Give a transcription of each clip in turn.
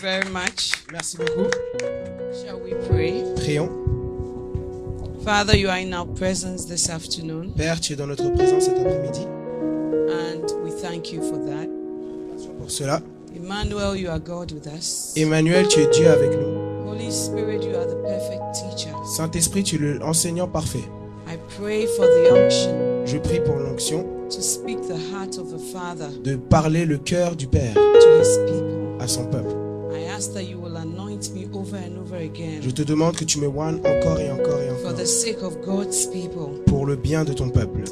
Very much. Merci beaucoup. Shall we pray? Prions. Father, you are in our presence this afternoon, Père, tu es dans notre présence cet après-midi. and we thank you for that. Pour cela, Emmanuel, you are God with us. Emmanuel, tu es Dieu avec nous. Holy Spirit, you are the perfect teacher. Saint-Esprit, tu es l'enseignant parfait. I pray for the unction Je prie pour l'onction to speak the heart of the Father de parler le cœur du Père to his people. à son peuple. Je te demande que tu me oignes encore et encore et for encore the sake of God's people pour le bien de ton peuple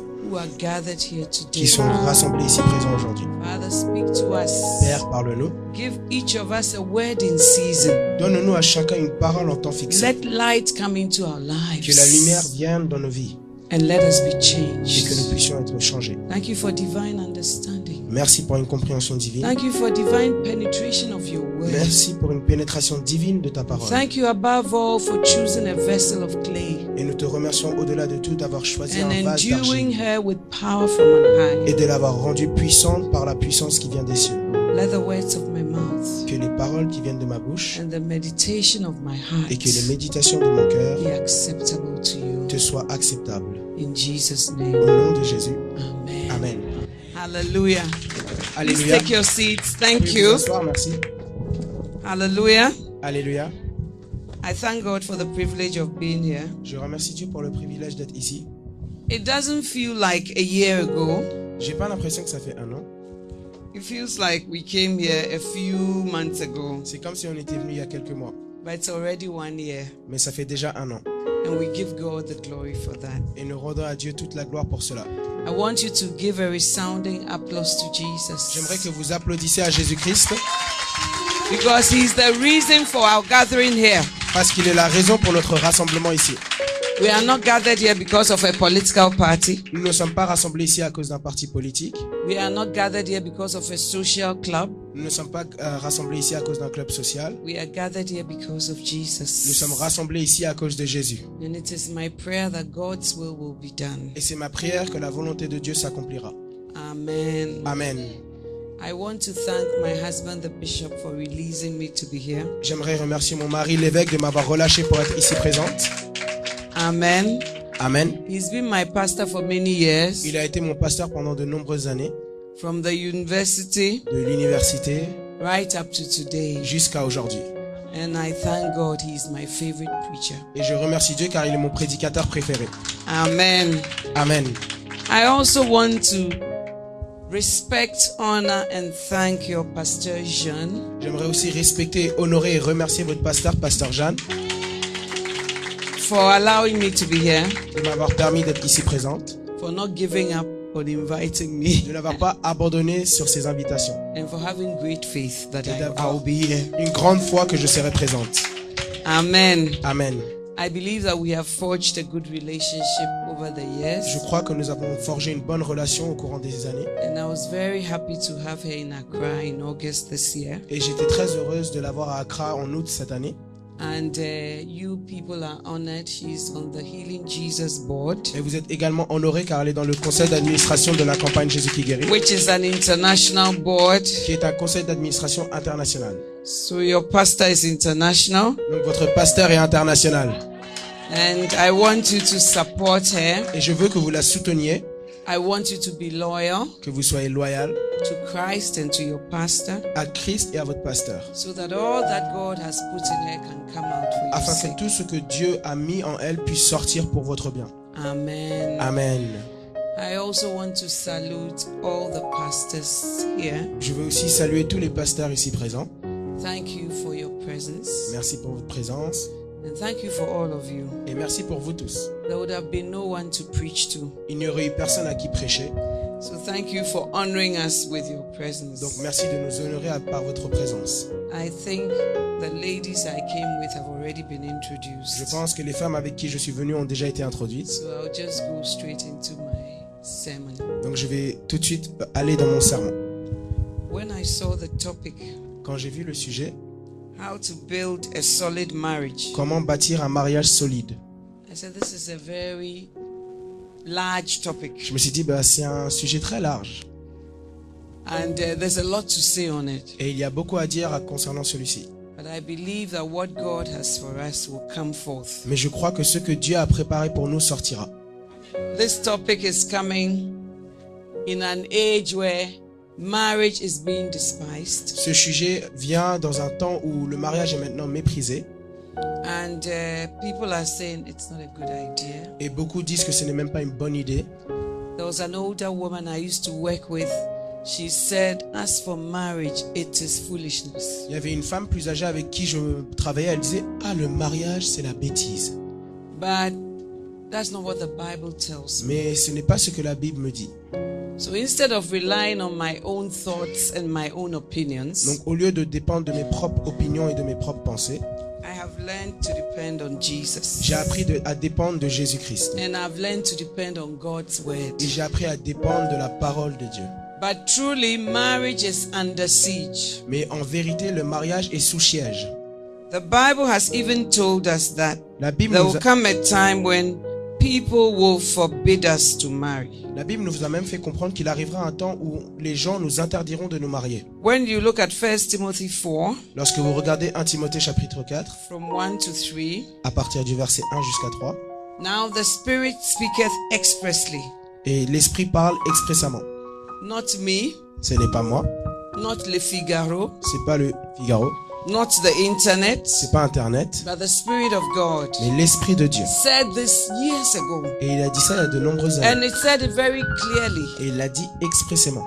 qui sont rassemblés ici présents aujourd'hui. Father, speak to us. Père, parle-nous. Give each of us a word in season. Donne-nous à chacun une parole en temps fixé. Let light come into our lives. Que la lumière vienne dans nos vies and let us be et que nous changed. puissions être changés. Thank you for divine understanding. Merci pour une compréhension divine. Thank you for divine penetration of your word. Merci pour une pénétration divine de ta parole. Thank you above all for choosing a vessel of clay Et nous te remercions au-delà de tout d'avoir choisi and un vase d'argile her with power from on et de l'avoir rendue puissante par la puissance qui vient des cieux. Let the words of my mouth Que les paroles qui viennent de ma bouche and the meditation of my et que les heart méditations de mon cœur be acceptable to you. te soient acceptables. In Jesus' Au name. nom de Jésus. Amen. Amen. Hallelujah. Please Alléluia. take your seats. Thank vous you. asseoir, merci. Hallelujah. Alléluia. I thank God for the privilege of being here. Je remercie Dieu pour le privilège d'être ici. It doesn't feel like a year ago. J'ai pas l'impression que ça fait un an. It feels like we came here a few months ago, C'est comme si on était venu il y a quelques mois. but it's already one year. Mais ça fait déjà un an. And we give God the glory for that. Et nous rendons à Dieu toute la gloire pour cela. I want you to give a resounding applause to J'aimerais que vous applaudissiez à Jésus-Christ because He's the reason for our gathering here. parce qu'il est la raison pour notre rassemblement ici. We are not gathered here because of a political party. Nous ne sommes pas rassemblés ici à cause d'un parti politique. We are not gathered here because of a social club. Nous ne sommes pas euh, rassemblés ici à cause d'un club social. We are gathered here because of Nous Jesus. sommes rassemblés ici à cause de Jésus. And it is my prayer that God's will will be done. Et c'est ma prière que la volonté de Dieu s'accomplira. Amen. Amen. I want to thank my husband, the bishop, for releasing me to be here. J'aimerais remercier mon mari l'évêque de m'avoir relâché pour être ici présente. Amen. Amen. He's been my pastor for many years, Il a été mon pasteur pendant de nombreuses années, from the university de l'université right up to today. jusqu'à aujourd'hui. And I thank God he's my favorite preacher. Et je remercie Dieu car il est mon prédicateur préféré. Amen. Amen. I also want to respect, honor, and thank your pastor, Jean, J'aimerais aussi respecter, honorer et remercier votre pasteur, pasteur Jeanne, for allowing me to be here, de m'avoir permis d'être ici présente, for not giving up on inviting me, de n'avoir pas abandonné sur ses invitations. and for having great faith that Et I, I d'avoir will be here. une grande foi que je serai présente. Amen. Amen. I believe that we have forged a good relationship over the Je years. crois que nous avons forgé une bonne relation au courant des années And I was very happy to have her in Accra in August this year. et j'étais très heureuse de l'avoir à Accra en août cette année. And uh, you people are honored. She's on the Healing Jesus board, Et vous êtes également honorés car elle est dans le conseil d'administration de la campagne Jésus qui guérit, which is an international board. qui est un conseil d'administration international. So your pastor is international. Donc votre pasteur est international. And I want you to support her Et je veux que vous la souteniez I want you to be loyal que vous soyez loyal to Christ and to your pastor à Christ et à votre pasteur, so that all that God has put in her can come out for your afin sake. que tout ce que Dieu a mis en elle puisse sortir pour votre bien. Amen. Amen. I also want to salute all the pastors here. Je veux aussi saluer tous les pasteurs ici présents. Thank you for your presence Merci pour votre présence and thank you for all of you. et merci pour vous tous. There would have been no one to preach to. Il n'y aurait eu personne à qui prêcher, So thank you for honoring us with your donc presence. merci de nous honorer à- par votre présence. I think the ladies I came with have already been Je introduced. pense que les femmes avec qui je suis venu ont déjà été introduites, So I'll just go straight into my sermon. donc je vais tout de suite aller dans mon sermon. When I saw the topic, Quand j'ai vu le sujet, how to build a solid marriage, comment bâtir un mariage solide, I said this is a very large topic je me suis dit, bah, c'est un sujet très large and uh, there's a lot to say on it. et il y a beaucoup à dire concernant celui-ci. But I believe that what God has for us will come forth. Mais je crois que ce que Dieu a préparé pour nous sortira. This topic is coming in an age where marriage is being despised Ce sujet vient dans un temps où le mariage est maintenant méprisé and uh, people are saying it's not a good idea. et beaucoup disent que ce n'est même pas une bonne idée. There was an older woman I used to work with. She said, As for marriage, it is foolishness. Il y avait une femme plus âgée avec qui je travaillais, elle disait "Ah le mariage c'est la bêtise." But that's not what the Bible tells me. Mais ce n'est pas ce que la Bible me dit. So instead of relying on my own thoughts and my own opinions, Donc au lieu de dépendre de mes propres opinions et de mes propres pensées, I have learned to depend on Jesus. j'ai appris de- à dépendre de Jésus-Christ. And I've learned to depend on God's word. Et j'ai appris à dépendre de la parole de Dieu. But truly, marriage is under siege. Mais en vérité, le mariage est sous siège. The Bible has even told us that La Bible, there nous will a, come a time when people will forbid us to marry. la Bible nous a même fait comprendre qu'il arrivera un temps où les gens nous interdiront de nous marier. When you look at 1 Timothy 4, Lorsque vous regardez 1 Timothée chapitre 4, from 1 to 3, à partir du verset 1 jusqu'à 3, now the Spirit speaketh expressly, et l'Esprit parle expressément. not me, Ce n'est pas moi, not Le Figaro, c'est pas le Figaro, not the internet, c'est pas Internet, but the Spirit of God mais l'Esprit de Dieu. said this years ago. Et il a dit ça il y a de nombreuses années. And it said it very clearly Et il l'a dit expressément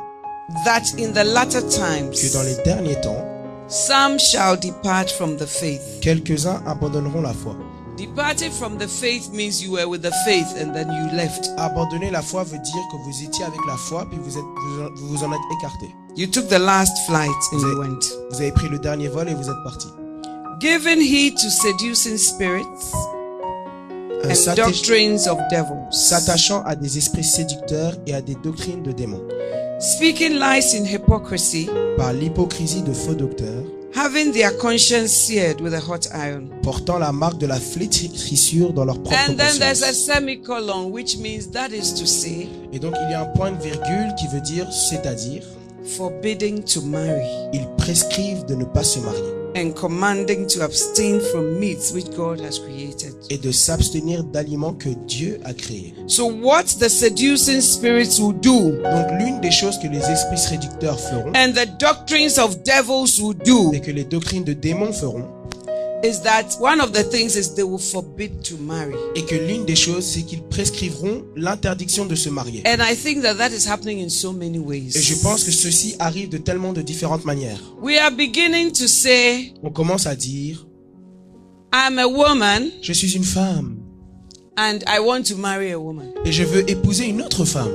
that in the latter que times, dans les derniers temps, some shall depart from the faith. quelques-uns abandonneront la foi. Departing from the faith means you were with the faith and then you left. Abandonner la foi veut dire que vous étiez avec la foi, puis vous êtes, vous, en- vous vous en êtes écarté. You took the last flight and you went. Vous avez pris le dernier vol et vous êtes parti. Giving heed to seducing spirits and doctrines of devils. S'attachant à des esprits séducteurs et à des doctrines de démons, Speaking lies in hypocrisy, par l'hypocrisie de faux docteurs, having their conscience seared with a hot iron. portant la marque de la flétrissure dans leur propre And then there's a conscience. semicolon, which means that is to say, Et donc il y a un point de virgule qui veut dire, c'est-à-dire, forbidding to marry ils prescrivent de ne pas se marier and commanding to abstain from meats which God has created. et de s'abstenir d'aliments que Dieu a créés. So, what the seducing spirits will do Donc l'une des choses que les esprits séducteurs feront and the doctrines of devils will do et que les doctrines de démons feront is that one of the things is they will forbid to marry. et que l'une des choses c'est qu'ils prescriveront l'interdiction de se marier. And I think that that is happening in so many Et je ways. pense que ceci arrive de tellement de différentes manières. We are beginning to say, On commence à dire I'm a woman je suis une femme and I want to marry a woman. et je veux épouser une autre femme.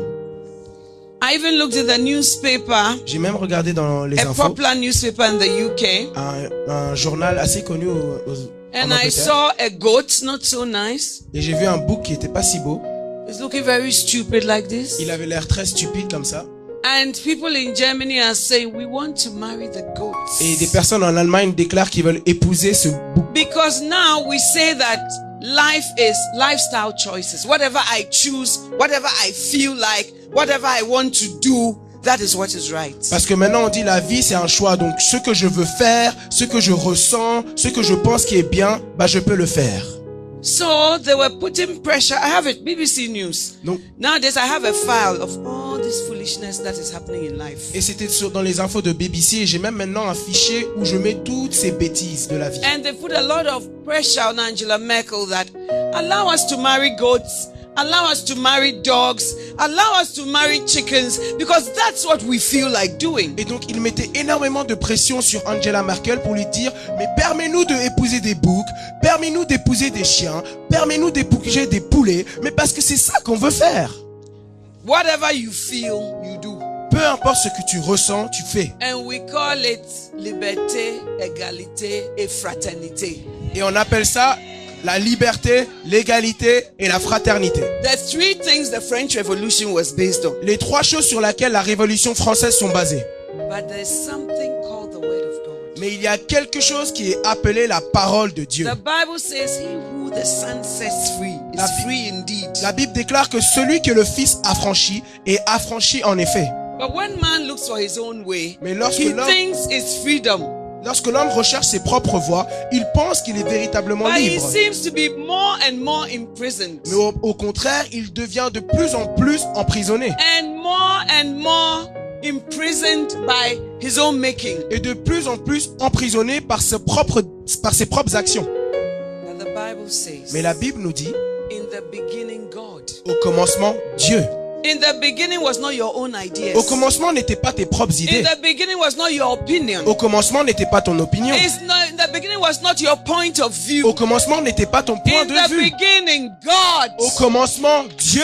I even looked at the newspaper, J'ai même regardé dans les a infos popular newspaper in the UK, un, un journal assez connu au- aux- en and I saw a goat, not so nice. et j'ai vu un bouc qui était pas si beau. It's looking very stupid like this. Il avait l'air très stupide comme ça. And people in Germany are saying, We want to marry the goat. Et des personnes en Allemagne déclarent qu'ils veulent épouser ce bouc. Because now we say that life is lifestyle choices. Whatever I choose, whatever I feel like, whatever I want to do, that is what is right. Parce que maintenant on dit la vie c'est un choix. Donc ce que je veux faire, ce que je ressens, ce que je pense qui est bien, bah je peux le faire. So they were putting pressure. I have it, BBC News. Donc, Nowadays, I have a file of all this foolishness that is happening in life. et c'était sur- dans les infos de BBC et j'ai même maintenant un fichier où je mets toutes ces bêtises de la vie. And they put a lot of pressure on Angela Merkel that allow us to marry goats, allow us to marry dogs, allow us to marry chickens, because that's what we feel like doing. Et donc il mettait énormément de pression sur Angela Merkel pour lui dire mais permets-nous d'épouser des boucs, permets-nous d'épouser des chiens, permets-nous d'épouser des poulets, mais parce que c'est ça qu'on veut faire. Whatever you feel, you do. Peu importe ce que tu ressens, tu fais. And we call it liberté, égalité et fraternité. Et on appelle ça la liberté, l'égalité et la fraternité. The three things the French Revolution was based on. Les trois choses sur lesquelles la révolution française sont basées. But there's something called the Word of God. Mais il y a quelque chose qui est appelé la parole de Dieu. The Bible says, He who the Son sets free La is Bi- free indeed. La Bible déclare que celui que le Fils affranchit est affranchi en effet. But when man looks for his own way, Mais lorsque he thinks it's freedom. Lorsque l'homme recherche ses propres voies, il pense qu'il est véritablement libre. Mais au, au contraire, il devient de plus en plus emprisonné et de plus en plus emprisonné par ses propres, par ses propres actions. Mais la Bible nous dit, au commencement, Dieu. In the beginning was not your own ideas. Au commencement n'étaient pas tes propres In idées. the beginning was not your opinion. Au commencement n'était pas ton opinion. It's not, in the beginning was not your point of view. Au commencement n'était pas ton point In de the vue. beginning, God. Au commencement, Dieu.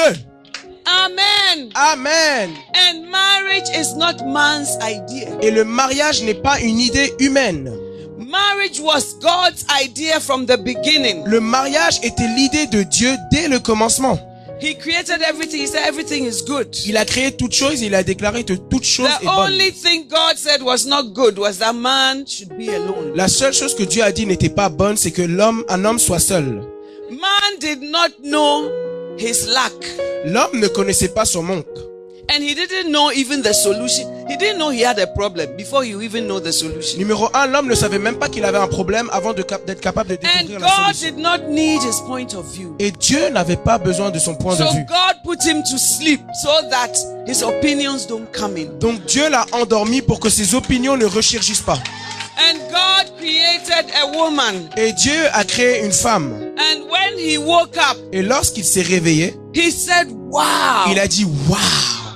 Amen. Amen. And marriage is not man's idea. Et le mariage n'est pas une idée humaine. Marriage was God's idea from the beginning. Le mariage était l'idée de Dieu dès le commencement. He created everything. He said everything is good. Il a créé toutes choses il a déclaré que toute chose The est bonne. only thing God said was not good was that man should be alone. La seule chose que Dieu a dit n'était pas bonne, c'est que l'homme, un homme soit seul. Man did not know his lack. L'homme ne connaissait pas son manque. And he didn't know even the solution. He didn't know he had a problem before you even know the solution. Numéro un, l'homme ne savait même pas qu'il avait un problème avant d'être capable de And découvrir la God solution. did not need his point of view. Et Dieu n'avait pas besoin de son point So de vue. God put him to sleep so that his opinions don't come in. Donc Dieu l'a endormi pour que ses opinions ne resurgissent pas. And God created a woman. Et Dieu a créé une femme. And when he woke up, Et lorsqu'il s'est réveillé, he said, Wow, il a dit Waouh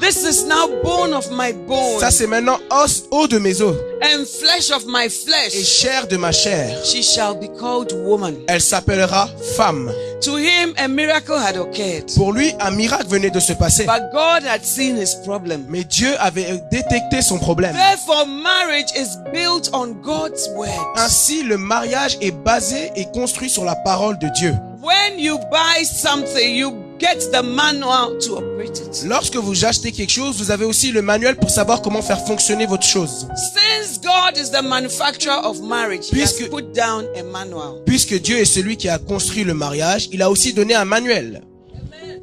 this is now bone of my bone Ça c'est maintenant os, de mes os and flesh of my et flesh. chair de ma chair. She shall be called woman. Elle s'appellera femme. To him, a miracle had occurred. Pour lui, un miracle venait de se passer. But God had seen his problem. Mais Dieu avait détecté son problème. Therefore, marriage is built on God's word. Ainsi, le mariage est basé et construit sur la parole de Dieu. When you buy something, you get the manual to operate it. Lorsque vous achetez quelque chose, vous avez aussi le manuel pour savoir comment faire fonctionner votre chose. Since God is the manufacturer of marriage, He has Puisque- put down a manual. Puisque Dieu est celui qui a construit le mariage, il a aussi donné un manuel.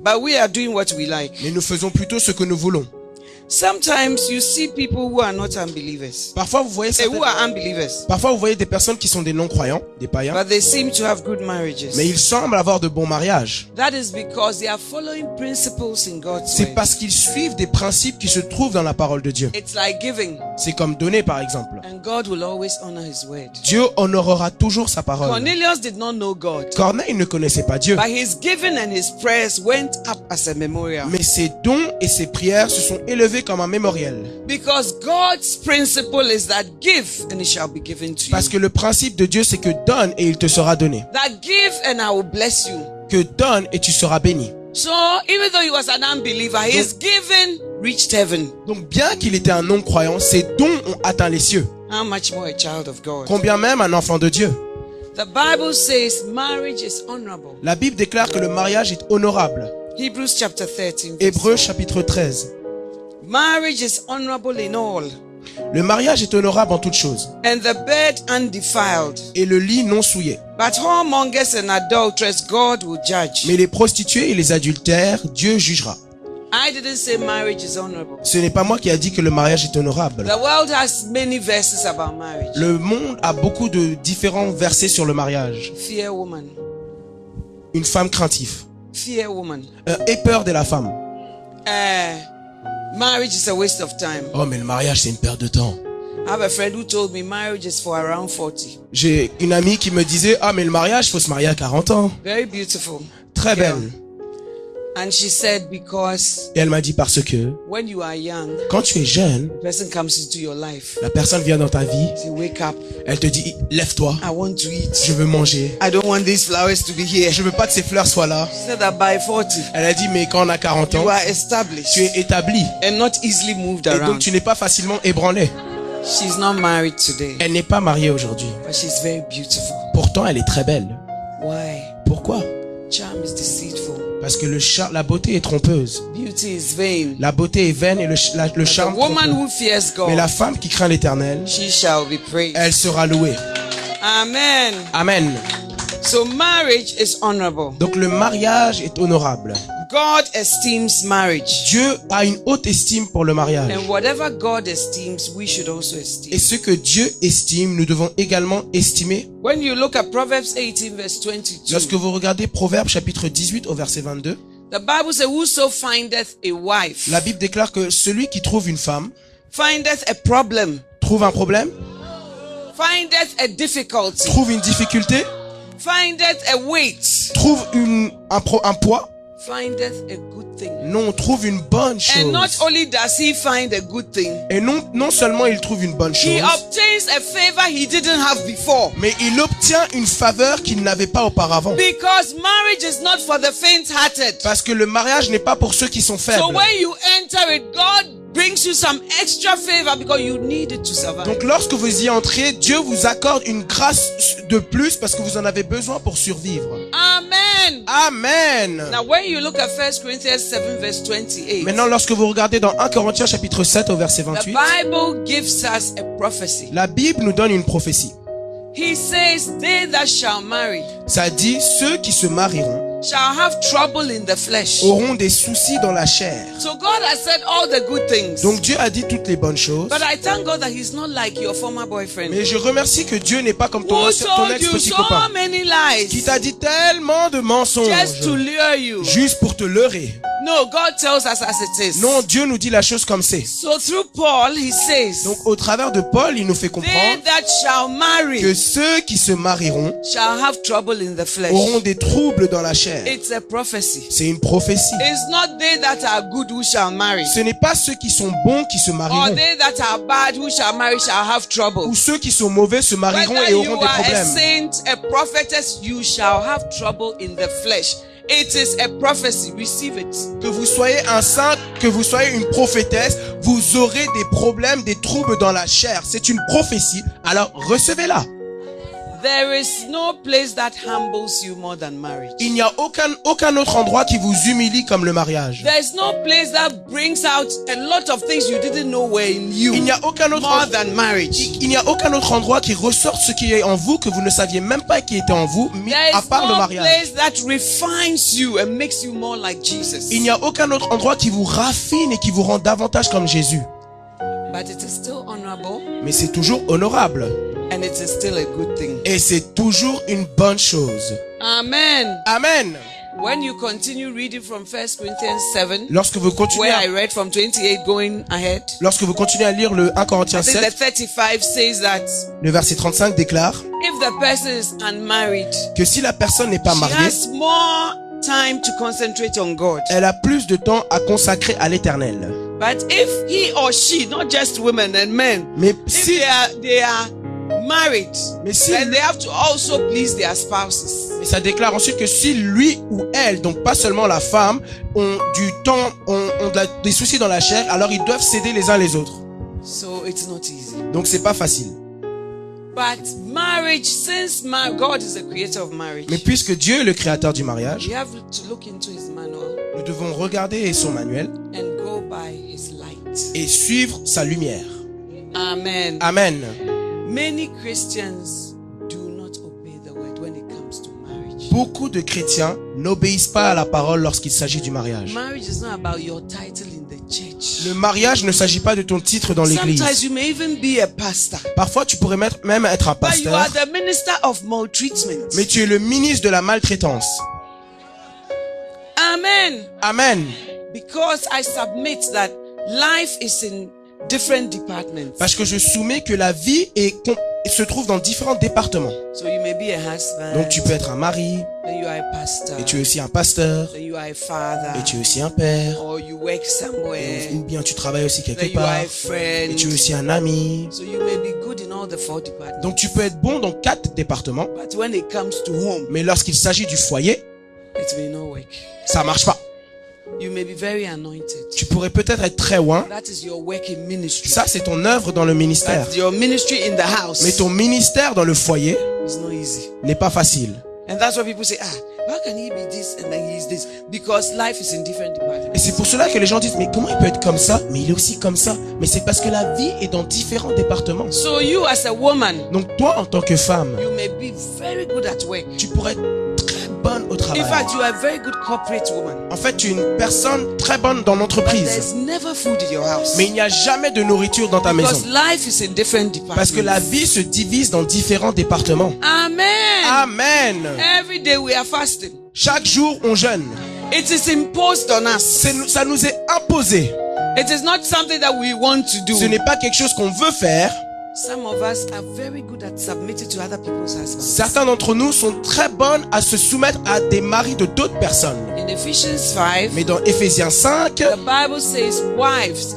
But we are doing what we like. Mais nous faisons plutôt ce que nous voulons. Sometimes you see people who are not unbelievers, Parfois, vous voyez certaines- who are unbelievers, Parfois, vous voyez des personnes qui sont des non-croyants, des païens, but they seem to have good marriages. mais ils semblent avoir de bons mariages. That is because they are following principles in God's C'est parce qu'ils suivent des principes qui se trouvent dans la parole de Dieu. It's like giving, C'est comme donner, par exemple. and God will always honor His word. Dieu honorera toujours sa parole. Cornelius did not know God, Corneille ne connaissait pas Dieu, but his giving and his prayers went up as a memorial. mais ses dons et ses prières se sont élevés comme un mémorial. Because God's principle is that give and it shall be given to Parce you. que le principe de Dieu, c'est que donne et il te sera donné. That give and I will bless you. Que donne et tu seras béni. So even though he was an unbeliever, his giving reached heaven. Donc bien qu'il était un non-croyant, ses dons ont atteint les cieux. How much more a child of God? Combien même un enfant de Dieu? The Bible says marriage is honorable. La Bible déclare que le mariage est honorable. Hebrews chapter 13. verse Hébreux 4. chapitre 13. Marriage is honorable in all, Le mariage est honorable en toutes choses. and the bed undefiled. Et le lit non souillé. But whoremongers and adulterers, God will judge. Mais les prostituées et les adultères, Dieu jugera. I didn't say marriage is honorable. Ce n'est pas moi qui a dit que le mariage est honorable. The world has many verses about marriage. Le monde a beaucoup de différents versets sur le mariage. Fear woman. une femme craintive. fear woman. Euh, aie peur de la femme. Uh, marriage is a waste of time. Oh, mais le mariage, c'est une perte de temps. I have a friend who told me marriage is for around 40. J'ai une amie qui me disait, ah, mais le mariage, faut se marier à 40 ans. Very beautiful. Très belle. And she said, because Et elle m'a dit parce que when you are young, quand tu es jeune, a person comes into your life. la personne vient dans ta vie, Say, wake up. elle te dit, lève-toi, I want to eat. je veux manger. I don't want these flowers to be here. Je veux pas que ces fleurs soient là. She said that by 40, Elle a dit, mais quand on a 40 ans, you are established tu es établi. and not easily moved Et donc around. tu n'es pas facilement ébranlé. She's not married today, Elle n'est pas mariée aujourd'hui. but she's very beautiful. Pourtant, elle est très belle. Why? Pourquoi? Charm is deceitful. Parce que le char, la beauté est trompeuse. Beauty is vain. La beauté est vaine et le, la- charme woman trompeux. who fears Mais la femme qui craint l'éternel, elle sera louée. Amen. Amen. So marriage is honorable. Donc le mariage est honorable. God esteems marriage. Dieu a une haute estime pour le mariage. And whatever God esteems, we should also Et esteem. ce que Dieu estime, nous devons également estimer. When you look at Proverbs 18 verse 22, Lorsque vous regardez Proverbe chapitre 18 au verset 22, the Bible says, whoso findeth a wife, la Bible déclare que celui qui trouve une femme findeth a problem, trouve un problème, findeth a difficulty, trouve une difficulté, findeth a weight, trouve une, un, pro- un poids. Findeth a good thing. Non, trouve une bonne And not chose. only does he find a good thing, Et non, non seulement il trouve une bonne he chose, obtains a favor he didn't have before. mais il obtient une faveur qu'il n'avait pas auparavant. Because marriage is not for the faint-hearted. Parce que le mariage n'est pas pour ceux qui sont So faibles. when you enter it, God brings you some extra favor because you need it to survive. Donc lorsque vous y entrez, Dieu vous accorde une grâce de plus parce que vous en avez besoin pour survivre. Amen. Amen. Now when you look at 1 Corinthians 7 verse 28, Maintenant, lorsque vous regardez dans 1 Corinthiens chapitre 7 au verset the 28, Bible gives us a prophecy. la Bible nous donne une prophétie. He says, they that shall marry Ça dit, ceux qui se marieront shall have trouble in the flesh. auront des soucis dans la chair. So God has said all the good things. Donc Dieu a dit toutes les bonnes choses. But I thank God that he's not like your former boyfriend. Mais je remercie que Dieu n'est pas comme ton, Who ton told ex you petit so copain many qui t'a dit tellement de just to mensonges lure you? juste pour te leurrer. No, God tells us as it is. Non, Dieu nous dit la chose comme c'est. So through Paul, he says, Donc au travers de Paul, il nous fait comprendre that shall marry que ceux qui se marieront shall have trouble in the flesh. auront des troubles dans la chair. It's a prophecy. C'est une prophétie. It's not they that are good who shall marry, Ce n'est pas ceux qui sont bons qui se or marieront. they that are bad who shall marry shall have trouble. Ou ceux qui sont mauvais se marieront Whether et auront des are a problèmes. saint, a prophetess, you shall have trouble in the flesh. It is a prophecy. Receive it. Que vous soyez un saint, que vous soyez une prophétesse, vous aurez des problèmes, des troubles dans la chair. C'est une prophétie. Alors recevez-la. There is no place that humbles you more than marriage. Il n'y a aucun, aucun autre endroit qui vous humilie comme le mariage. There is no place that brings out a lot of things you didn't know were in you Il n'y a aucun autre more endroit, than marriage. il n'y a aucun autre endroit qui ressort ce qui est en vous que vous ne saviez même pas qui était en vous, mis There à part le no mariage. place that refines you and makes you more like Jesus. Il n'y a aucun autre endroit qui vous raffine et qui vous rend davantage comme Jésus. But it is still honorable Mais c'est toujours honorable. And it is still a good thing. Et c'est toujours une bonne chose. Amen. Amen. When you continue reading from 1 Corinthians 7, Lorsque vous continuez, where à, I read from 28 going ahead, lorsque vous continuez à lire le 1 Corinthiens I think the 7, 35 says that le verset 35 déclare if the person is unmarried, que si la personne n'est pas she mariée, has more time to concentrate on God. elle a plus de temps à consacrer à l'éternel. But if he or she, not just women and men, Mais if si, they are they are married, mais si, then they have to also please their spouses. et ça déclare ensuite que si lui ou elle, donc pas seulement la femme, ont du temps, ont, des soucis dans la chair, alors ils doivent s'aider les uns les autres. So it's not easy. Donc c'est pas facile. But marriage, since ma- God is the creator of marriage, Mais puisque Dieu est le créateur du mariage, we have to look into his manual nous devons regarder son manuel and go by his light. et suivre sa lumière. Amen. Amen. Many Christians do not obey the word when it comes to marriage. Beaucoup de chrétiens n'obéissent pas à la parole lorsqu'il s'agit du mariage. Marriage is not about your title in the church. Le mariage ne s'agit pas de ton titre dans Sometimes l'église. you may even be a pastor, Parfois, tu pourrais même être un but you are pasteur, the minister of maltreatment. mais tu es le ministre de la maltraitance. Amen. Amen. Because I submit that life is in different departments. Parce que je soumets que la vie est, se trouve dans différents départements. So you may be a husband, Donc tu peux être un mari, you are a pastor, et tu es aussi un pasteur, then you are a father, et tu es aussi un père, or you work somewhere, ou bien tu travailles aussi quelque you are part, et tu es aussi un ami. So you may be good in all the four departments. Donc tu peux être bon dans quatre départements, But when it comes to home, mais lorsqu'il s'agit du foyer, it not work. ça marche pas. You may be very anointed. Tu pourrais peut-être être très loin. That is your work in ministry. Ça, c'est ton œuvre dans le ministère. That's your ministry in the house. Mais ton ministère dans le foyer It's not easy. n'est pas facile. And that's why people say, ah, how can he be this and then he is this? Because life is in different Et departments. c'est pour cela que les gens disent, mais comment il peut être comme ça? Mais il est aussi comme ça. Mais c'est parce que la vie est dans différents départements. So you as a woman, Donc toi, en tant que femme, you may be very good at work. tu pourrais être très bonne au In travail. fact, you are a very good corporate woman. En fait, tu es une personne très bonne dans l'entreprise. there's never food in your house. Mais il n'y a jamais de nourriture dans ta Because maison. life is in different departments. Parce que la vie se divise dans différents départements. Amen. Amen. Every day we are fasting. Chaque jour, on jeûne. It is imposed on us. C'est- Ça nous est imposé. It is not something that we want to do. Ce n'est pas quelque chose qu'on veut faire. Some of us are very good at submitting to other people's husbands. Certains d'entre nous sont très bonnes à se soumettre à des maris de d'autres personnes. In Ephesians 5, Mais dans Éphésiens 5, the Bible says, Wives,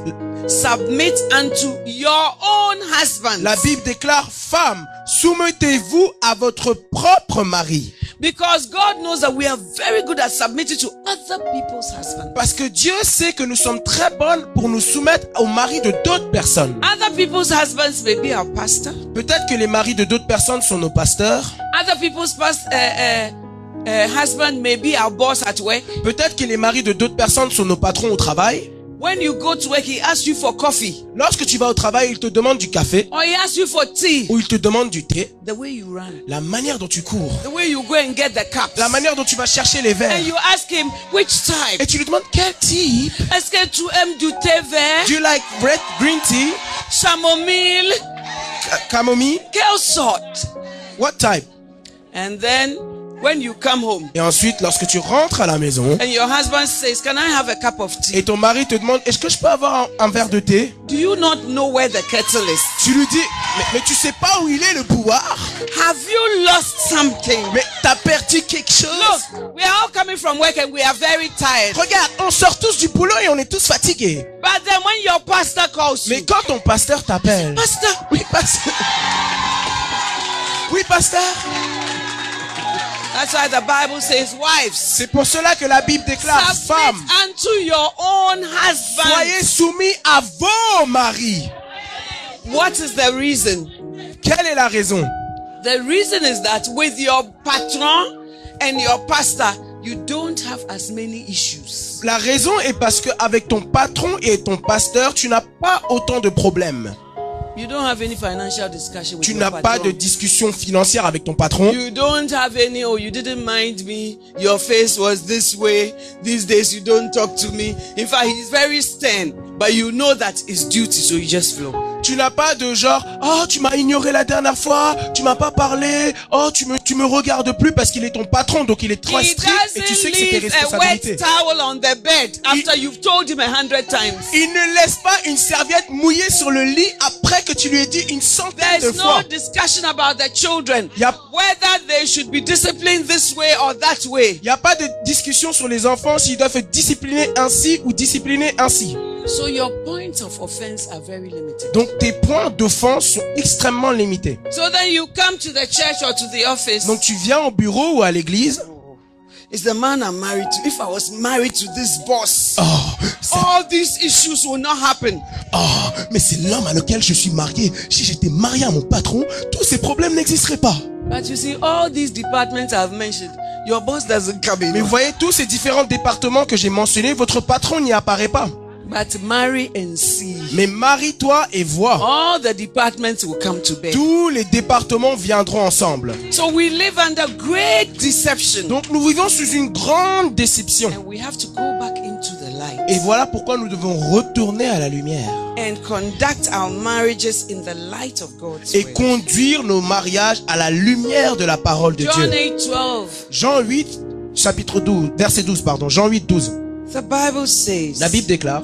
submit unto your own husbands. la Bible déclare, femmes, soumettez-vous à votre propre mari. Because God knows that we are very good at submitting to other people's husbands. Parce que Dieu sait que nous sommes très bonnes pour nous soumettre au mari de d'autres personnes. Other people's husbands may be our pastor. Peut-être que les maris de d'autres personnes sont nos pasteurs. Other people's past, uh, uh, uh, husband may be our boss at work. Peut-être que les maris de d'autres personnes sont nos patrons au travail. When you go to work, he asks you for coffee Lorsque tu vas au travail, ils te demandent du café or he asks you for tea. ou ils te demandent du thé. The way you run, La manière dont tu cours, the way you go and get the cups. la manière dont tu vas chercher les verres. And you ask him, which type? Et tu lui demandes quel type? Est-ce que tu aimes du thé vert, Do you like red green tea? chamomile, Ca- Camomille? quelle sorte? What type? And then when you come home Et ensuite, lorsque tu rentres à la maison and your husband says, can I have a cup of tea? et ton mari te demande est-ce que je peux avoir un, un verre de thé? Do you not know where the kettle is? Tu lui dis mais, mais tu sais pas où il est le bouilloire Have you lost something? Mais t'as perdu quelque chose? Look, we are all coming from work and we are very tired. Regarde, on sort tous du boulot et on est tous fatigués. But then when your pastor calls Mais you, quand ton pasteur t'appelle Pastor, Oui, pasteur. Oui, pasteur. That's why the Bible says, wives, C'est pour cela que la Bible déclare femmes, unto your own husband. soyez soumis à vos maris. What is the reason? Quelle est la raison? The reason is that with your patron and your pastor, you don't have as many issues. La raison est parce que avec ton patron et ton pasteur, tu n'as pas autant de problèmes. You don't have any financial discussion with Tu your n'as pas de patron. discussion financière avec ton patron. You don't have any, oh, you didn't mind me. Your face was this way. These days you don't talk to me. In fact, he's very stern, but you know that it's duty, so you just flow. Tu n'as pas de genre, oh, tu m'as ignoré la dernière fois, tu m'as pas parlé, oh, tu me, tu me regardes plus parce qu'il est ton patron, donc il est très strict et tu sais que c'est tes responsabilités. Il ne laisse pas une serviette mouillée sur le lit après que tu lui aies dit une centaine de There's fois. no discussion about the children. Whether they should be disciplined this way or that way. Il n'y a pas de discussion sur les enfants s'ils doivent être disciplinés ainsi ou disciplinés ainsi. So your points of offense are very limited. Donc tes points d'offense sont extrêmement limités. So then you come to the church or to the office. Donc tu viens au bureau ou à l'église. It's the man I'm married to. If I was married to this boss, Oh, c'est- all these issues will not happen. oh, mais c'est l'homme à lequel je suis marié. Si j'étais marié à mon patron, tous ces problèmes n'existeraient pas. But you see, all these departments I've mentioned, your boss doesn't come in. Mais vous voyez tous ces différents départements que j'ai mentionnés, votre patron n'y apparaît pas. But marry and see. Mais marie-toi et vois. All the departments will come to bear. Tous les départements viendront ensemble. So we live under great deception. Donc nous vivons sous une grande déception. And we have to go back into the light. Et voilà pourquoi nous devons retourner à la lumière and conduct our marriages in the light of God's et conduire nos mariages à la lumière de la parole de John Dieu. 8 12. Jean 8, chapitre 12, verset 12, pardon, Jean 8, 12. The Bible says, La Bible déclare,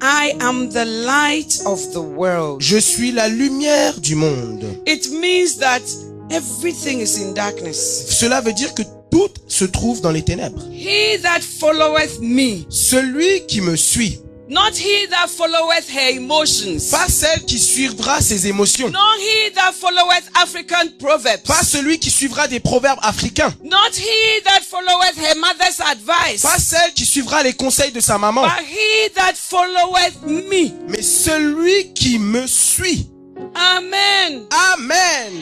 I am the light of the world. je suis la lumière du monde. It means that everything is in darkness. Cela veut dire que tout se trouve dans les ténèbres. He that followeth me, Celui qui me suit, not he that followeth her emotions, pas celle qui suivra ses émotions, nor he that followeth African proverbs, pas celui qui suivra des proverbes africains, not he that followeth her mother's advice, pas celle qui suivra les conseils de sa maman, but he that followeth me. mais celui qui me suit. Amen. Amen.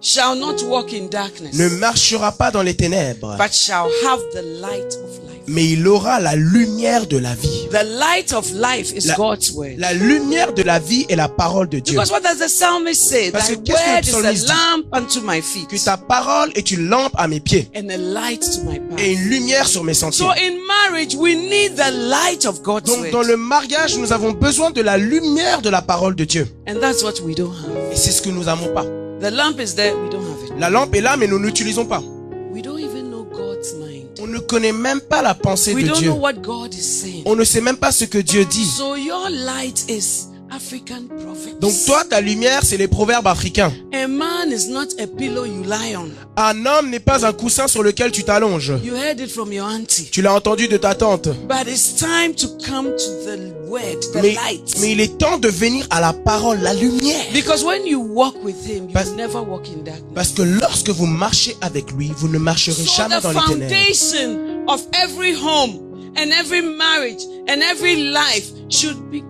Shall not walk in darkness, Ne marchera pas dans les ténèbres, but shall have the light of life. Mais il aura la lumière de la vie. The light of life is La- God's word. La lumière de la vie est la parole de Dieu. Because what does the psalmist say? Parce Thy que qu'est-ce que le word is psalmiste a dit? lamp unto my feet Que ta parole est une lampe à mes pieds and a light to my path. et une lumière sur mes sentiers. So in marriage, we need the light of God's Donc dans word. le mariage, nous avons besoin de la lumière de la parole de Dieu. And that's what we don't have. Et c'est ce que nous n'avons pas. The lamp is there, we don't have it. La lampe est là, mais nous n'utilisons pas. Ne connaît même pas la pensée We de don't Dieu. know what God is saying. On ne sait même pas ce que Dieu dit. So your light is African prophets. Donc toi, ta lumière, c'est les proverbes africains. A man is not a pillow you lie on. Un homme n'est pas un coussin sur lequel tu t'allonges. You heard it from your auntie. Tu l'as entendu de ta tante. But it's time to come to the word, the Mais, light. mais il est temps de venir à la parole, la lumière. Because when you walk with him, you Parce- never walk in darkness. Parce que lorsque vous marchez avec lui, vous ne marcherez So jamais the dans les ténèbres. foundation of every home and every marriage and every life should be.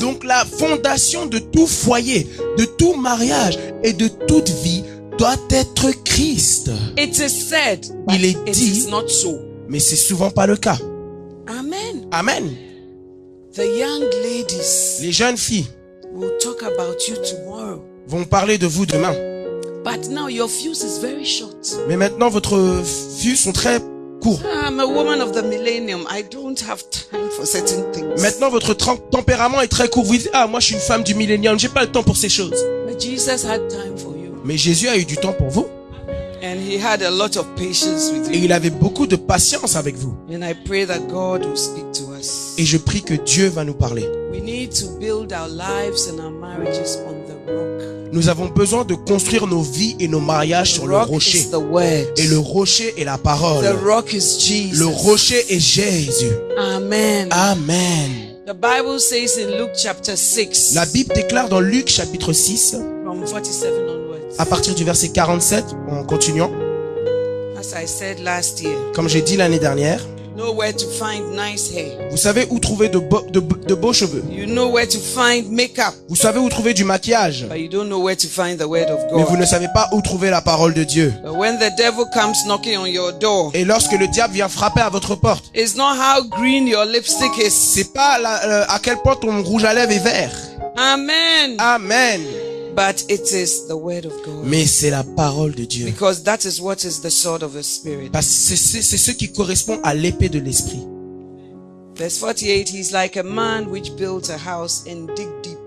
Donc la fondation de tout foyer, de tout mariage et de toute vie doit être Christ. It is said, Il est it dit- is not so. Mais c'est souvent pas le cas. Amen. Amen. The young ladies Les jeunes filles will talk about you tomorrow. vont parler de vous demain. But now your fuse is very short. Mais maintenant, votre vues sont très courts. I'm a woman of the millennium. I don't have time for certain things. Maintenant, votre tempérament est très court. Vous dites, ah, moi, je suis une femme du millénium. J'ai pas le temps pour ces choses. But Jesus had time for you. Mais Jésus a eu du temps pour vous. And he had a lot of patience with Et you. il avait beaucoup de patience avec vous. And I pray that God will speak to us. Et je prie que Dieu va nous parler. We need to build our lives and our marriages on the rock. Nous avons besoin de construire nos vies et nos mariages The sur le rock rocher. Et le rocher est la parole. The rock is Jesus. Le rocher est Jésus. Amen. Amen. The Bible says in Luke chapter 6 La Bible déclare dans Luc chapitre 6, from 47 onwards. À partir du verset 47, en continuant, As I said last year, comme j'ai dit l'année dernière, know where to find nice hair. vous savez où trouver de, beaux- de, de beaux cheveux. You know where to find makeup, Vous savez où trouver du maquillage. but you don't know where to find the word of Mais vous God. ne savez pas où trouver la parole de Dieu. But when the devil comes knocking on your door, Et lorsque le diable vient frapper à votre porte, it's not how green your lipstick is. c'est pas la- euh, à quel point ton rouge à lèvres est vert. Amen. Amen. But it is the word of God. Mais c'est la parole de Dieu. Because that is what is the sword of the Spirit. Parce que c'est ce qui correspond à l'épée de l'esprit. Verse 48, he's like a man which built a house and dig deep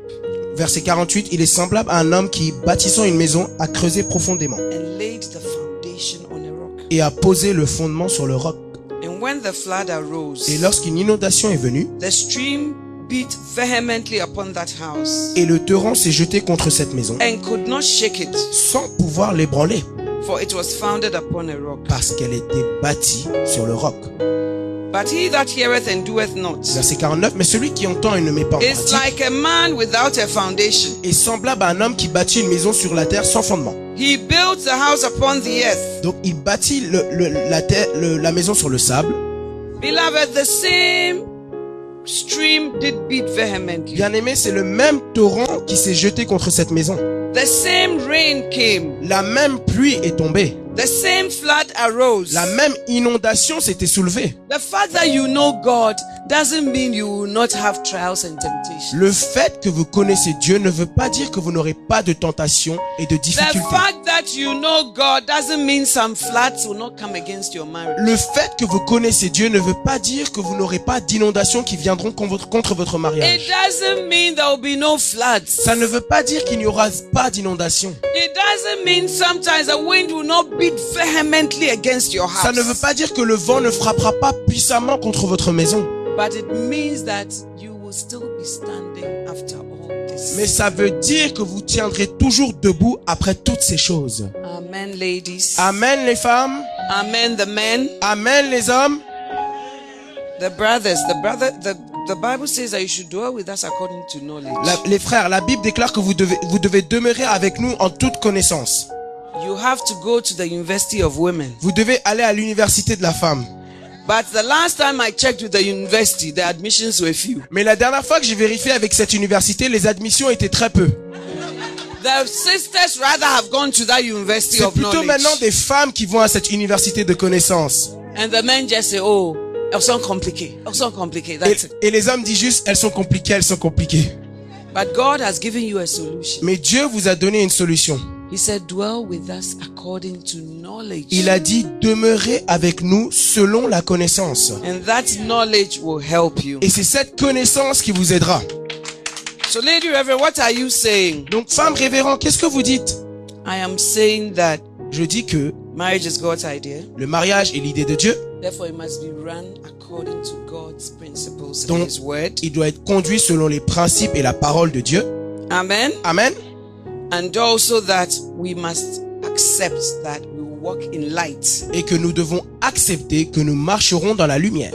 Verset 48, il est semblable à un homme qui, bâtissant une maison, a creusé profondément and laid the foundation on a rock. et a posé le fondement sur le roc. And when the flood arose, Et lorsqu'une inondation est venue, the stream beat vehemently upon that house et le torrent s'est jeté contre cette maison, and could not shake it, sans pouvoir l'ébranler, for it was founded upon a rock. parce qu'elle était bâtie sur le roc. But he that heareth and doeth not Verset 49, mais celui qui entend et ne met pas en is pratique like a man without a foundation. est semblable à un homme qui bâtit une maison sur la terre sans fondement. He built the house upon the earth. Donc il bâtit le- le- la, terre, le- la maison sur le sable. Beloved, the same stream did beat vehemently. Bien aimé, c'est le même torrent qui s'est jeté contre cette maison. The same rain came. La même pluie est tombée. The same flood arose. La même inondation s'était soulevée. The fact that you know God doesn't mean you will not have trials and temptations. Le fait que vous connaissez Dieu ne veut pas dire que vous n'aurez pas de tentation et de The difficultés. fact that you know God doesn't mean some floods will not come against your marriage. Le fait que vous connaissez Dieu ne veut pas dire que vous n'aurez pas d'inondations qui viendront votre- contre votre It mariage. doesn't mean there will be no floods. Ça ne veut pas dire qu'il n'y aura pas d'inondations. It doesn't mean sometimes the wind will not beat vehemently against your house. Ça ne veut pas dire que le vent ne frappera pas puissamment contre votre maison. But it means that you will still be standing after all this. Mais ça veut dire que vous tiendrez toujours debout après toutes ces choses. Amen, ladies. Amen les femmes. Amen, the men. Amen les hommes. The brothers. The brother. The the Bible says that you should dwell with us according to knowledge. La- les frères, la Bible déclare que vous devez, vous devez demeurer avec nous en toute connaissance. You have to go to the University of Women. Vous devez aller à l'université de la femme. But the last time I checked with the university, the admissions were few. Mais la dernière fois que j'ai vérifié avec cette université, les admissions étaient très peu. The sisters rather have gone to that university C'est of plutôt knowledge. maintenant des femmes qui vont à cette université de connaissance. And the men just say, oh, it's so complicated. It's so complicated. Et, That's it. et les hommes disent juste, elles sont compliquées, elles sont compliquées. But God has given you a solution. Mais Dieu vous a donné une solution. He said, dwell with us according to knowledge. Il a dit, demeurez avec nous selon la connaissance. And that knowledge will help you. Et c'est cette connaissance qui vous aidera. So, Lady Reverend, what are you saying? Donc, femme révérend, qu'est-ce que vous dites? I am saying that Je dis que marriage is God's idea. le mariage est l'idée de Dieu. Therefore, it must be run according to God's principles and Donc, His word. il doit être conduit selon les principes et la parole de Dieu. Amen. Amen. And also that we must accept that we walk in light. Et que nous devons accepter que nous marcherons dans la lumière.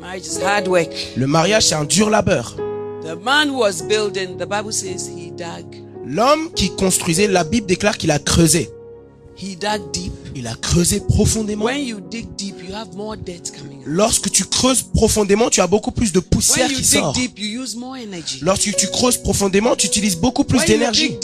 Marriage is hard work. Le mariage, c'est un dur labeur. The man who was building, the Bible says he dug. L'homme qui construisait, la Bible déclare qu'il a creusé. He dug deep. Il a creusé profondément. When you dig deep, you have more dirt coming. Lorsque tu creuses profondément, tu as beaucoup plus de poussière When you qui dig sort. deep, you use more energy. Lorsque tu creuses profondément, tu utilises beaucoup plus d'énergie.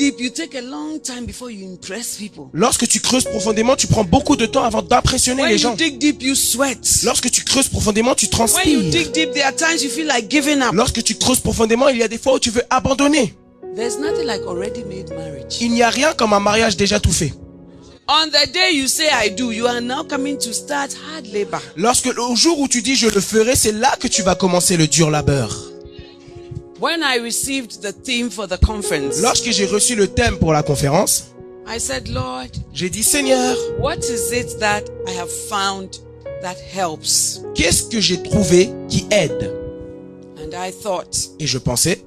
Lorsque tu creuses profondément, tu prends beaucoup de temps avant d'impressionner les gens. dig deep, you sweat. Lorsque tu creuses profondément, tu When you transpires. dig deep, there are times you feel like giving up. Lorsque tu creuses profondément, il y a des fois où tu veux abandonner. There's nothing like already made marriage. Il n'y a rien comme un mariage déjà tout fait. On the day you say I do, you are now coming to start hard labor. Lorsque au jour où tu dis je le ferai, c'est là que tu vas commencer le dur labeur. When I received the theme for the conference, Lorsque j'ai reçu le thème pour la conférence, I said, Lord, j'ai dit Seigneur, what is it that I have found that helps? qu'est-ce que j'ai trouvé qui aide? And I thought, Et je pensais,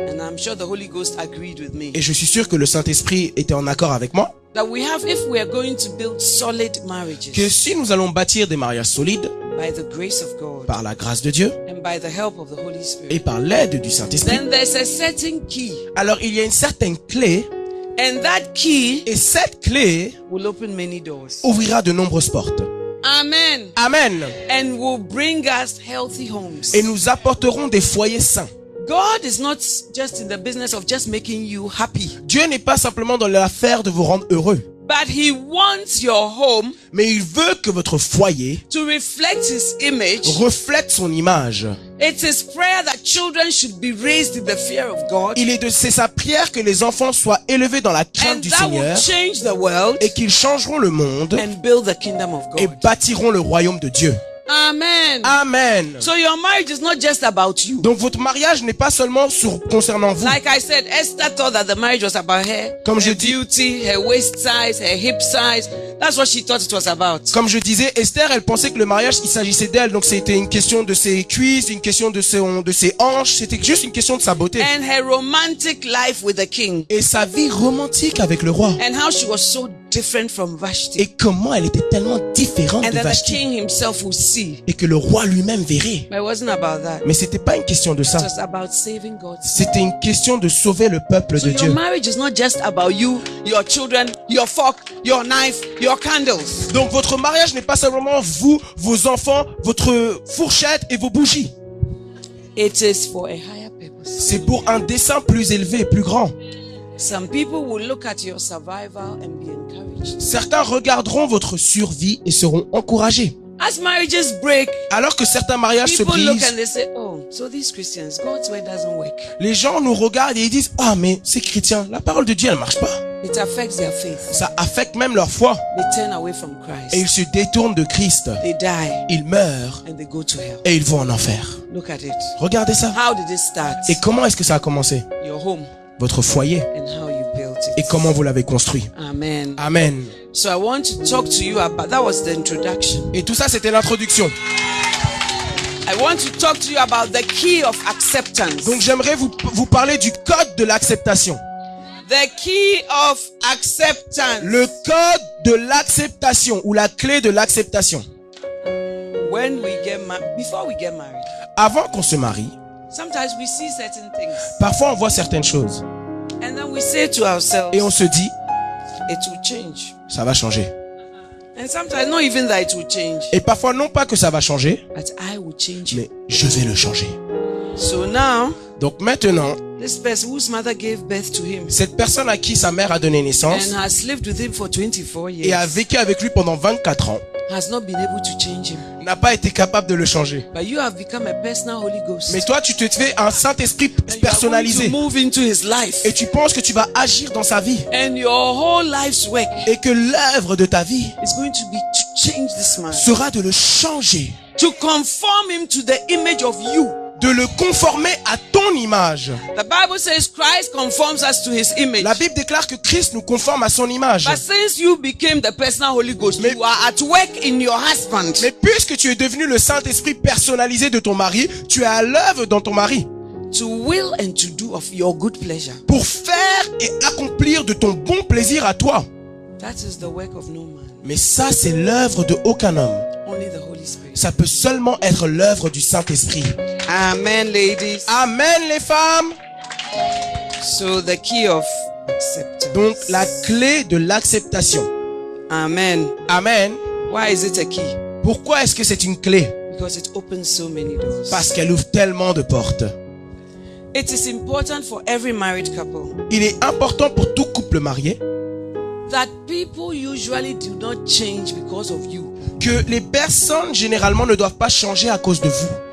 and I'm sure the Holy Ghost agreed with me, et je suis sûr que le Saint-Esprit était en accord avec moi, that we have, if we are going to build solid que si nous allons bâtir des mariages solides by the grace of God par la grâce de Dieu and by the help of the Holy et par l'aide du Saint-Esprit, then there's a certain key, alors il y a une certaine clé, and that key et cette clé will open many doors. ouvrira de nombreuses portes. Amen. Amen. And will bring us healthy homes. Et nous apporterons des foyers sains. God is not just in the business of just making you happy, Dieu n'est pas simplement dans l'affaire de vous rendre heureux, but He wants your home mais il veut que votre foyer to reflect His image. reflète son image. It is prayer that children should be raised in the fear of God, Il est de c'est sa prière que les enfants soient élevés dans la crainte and du that will Seigneur change the world et qu'ils changeront le monde and build the kingdom of et bâtiront le royaume de Dieu. Amen. Amen. So your marriage is not just about you. Donc votre mariage n'est pas seulement sur concernant vous. Like I said, Esther thought that the marriage was about her, Comme je her dis- beauty, her waist size, her hip size. That's what she thought it was about. Comme je disais, Esther, elle pensait que le mariage, il s'agissait d'elle. Donc c'était une question de ses cuisses, une question de ses, de ses hanches. C'était juste une question de sa beauté. And her romantic life with the king. Et sa vie romantique avec le roi. And how she was so different from Vashti. Et comment elle était tellement différente And de the Vashti. king himself will see. Et que le roi lui-même verrait. But it wasn't about that. Mais c'était pas une question de ça. C'était une question de sauver le peuple So de your Dieu. marriage is not just about you, your children, your fork, your knife, your candles. Donc votre mariage n'est pas simplement vous, vos enfants, votre fourchette et vos bougies. It is for a higher purpose. C'est pour un dessin plus élevé, plus grand. Some people will look at your survival and be encouraged. Certains regarderont votre survie et seront encouragés. As marriages break, Alors que certains mariages se brisent, Oh, so les gens nous regardent et ils disent Ah mais ces chrétiens, la parole de Dieu elle marche pas. It affects their faith. Ça affecte même leur foi They turn away from et ils Christ. se détournent de Christ. They die Ils meurent and they go to hell. et ils vont en enfer. Look at it. Regardez ça. How did it start? Et comment est-ce que ça a commencé? Your home Votre foyer and how you built it. et comment vous l'avez construit. Amen. Amen. So I want to talk to you about that was the introduction. Et tout ça, c'était l'introduction. I want to talk to you about the key of acceptance. Donc j'aimerais vous, vous parler du code de l'acceptation. The key of acceptance. Le code de l'acceptation ou la clé de l'acceptation. When we get married, before we get married, Avant qu'on se marie, sometimes we see certain things parfois on voit certaines choses and then we say to ourselves, et on se dit, it will change. ça va changer. And sometimes not even that it will change, Et parfois non pas que ça va changer, but I will change mais je vais le changer. So now, Donc maintenant, this person whose mother gave birth to him cette personne à qui sa mère a donné naissance and has lived with him for 24 et a years vécu avec lui pendant 24 ans has not been able to change him. n'a pas été capable de le changer. But you have become a personal Holy Ghost. Mais toi, tu te fais un Saint-Esprit And you are going personnalisé to move into his life. et tu penses que tu vas agir dans sa vie And your whole life's work et que l'œuvre de ta vie is going to be to change this man. sera de le changer, To conform him to the image of you. De le conformer à ton image. The Bible says Christ conforms us to his image. La Bible déclare que Christ nous conforme à son image. But since you became the personal Holy Ghost, Mais- you are at work in your husband Mais puisque tu es devenu le Saint-Esprit personnalisé de ton mari, tu es à l'œuvre dans ton mari to will and to do of your good pleasure. pour faire et accomplir de ton bon plaisir à toi. That is the work of no man, Mais ça, c'est l'œuvre de aucun homme. only the Holy Spirit. Ça peut seulement être l'œuvre du Saint-Esprit. Amen, ladies. Amen les femmes. So the key of acceptance. Donc la clé de l'acceptation. Amen. Amen. Why is it a key? Pourquoi est-ce que c'est une clé? Because it opens so many doors. Parce qu'elle ouvre tellement de portes. It is important for every married couple Il est important pour tout couple marié that people usually do not change because of you. que les personnes généralement ne doivent pas changer à cause de vous.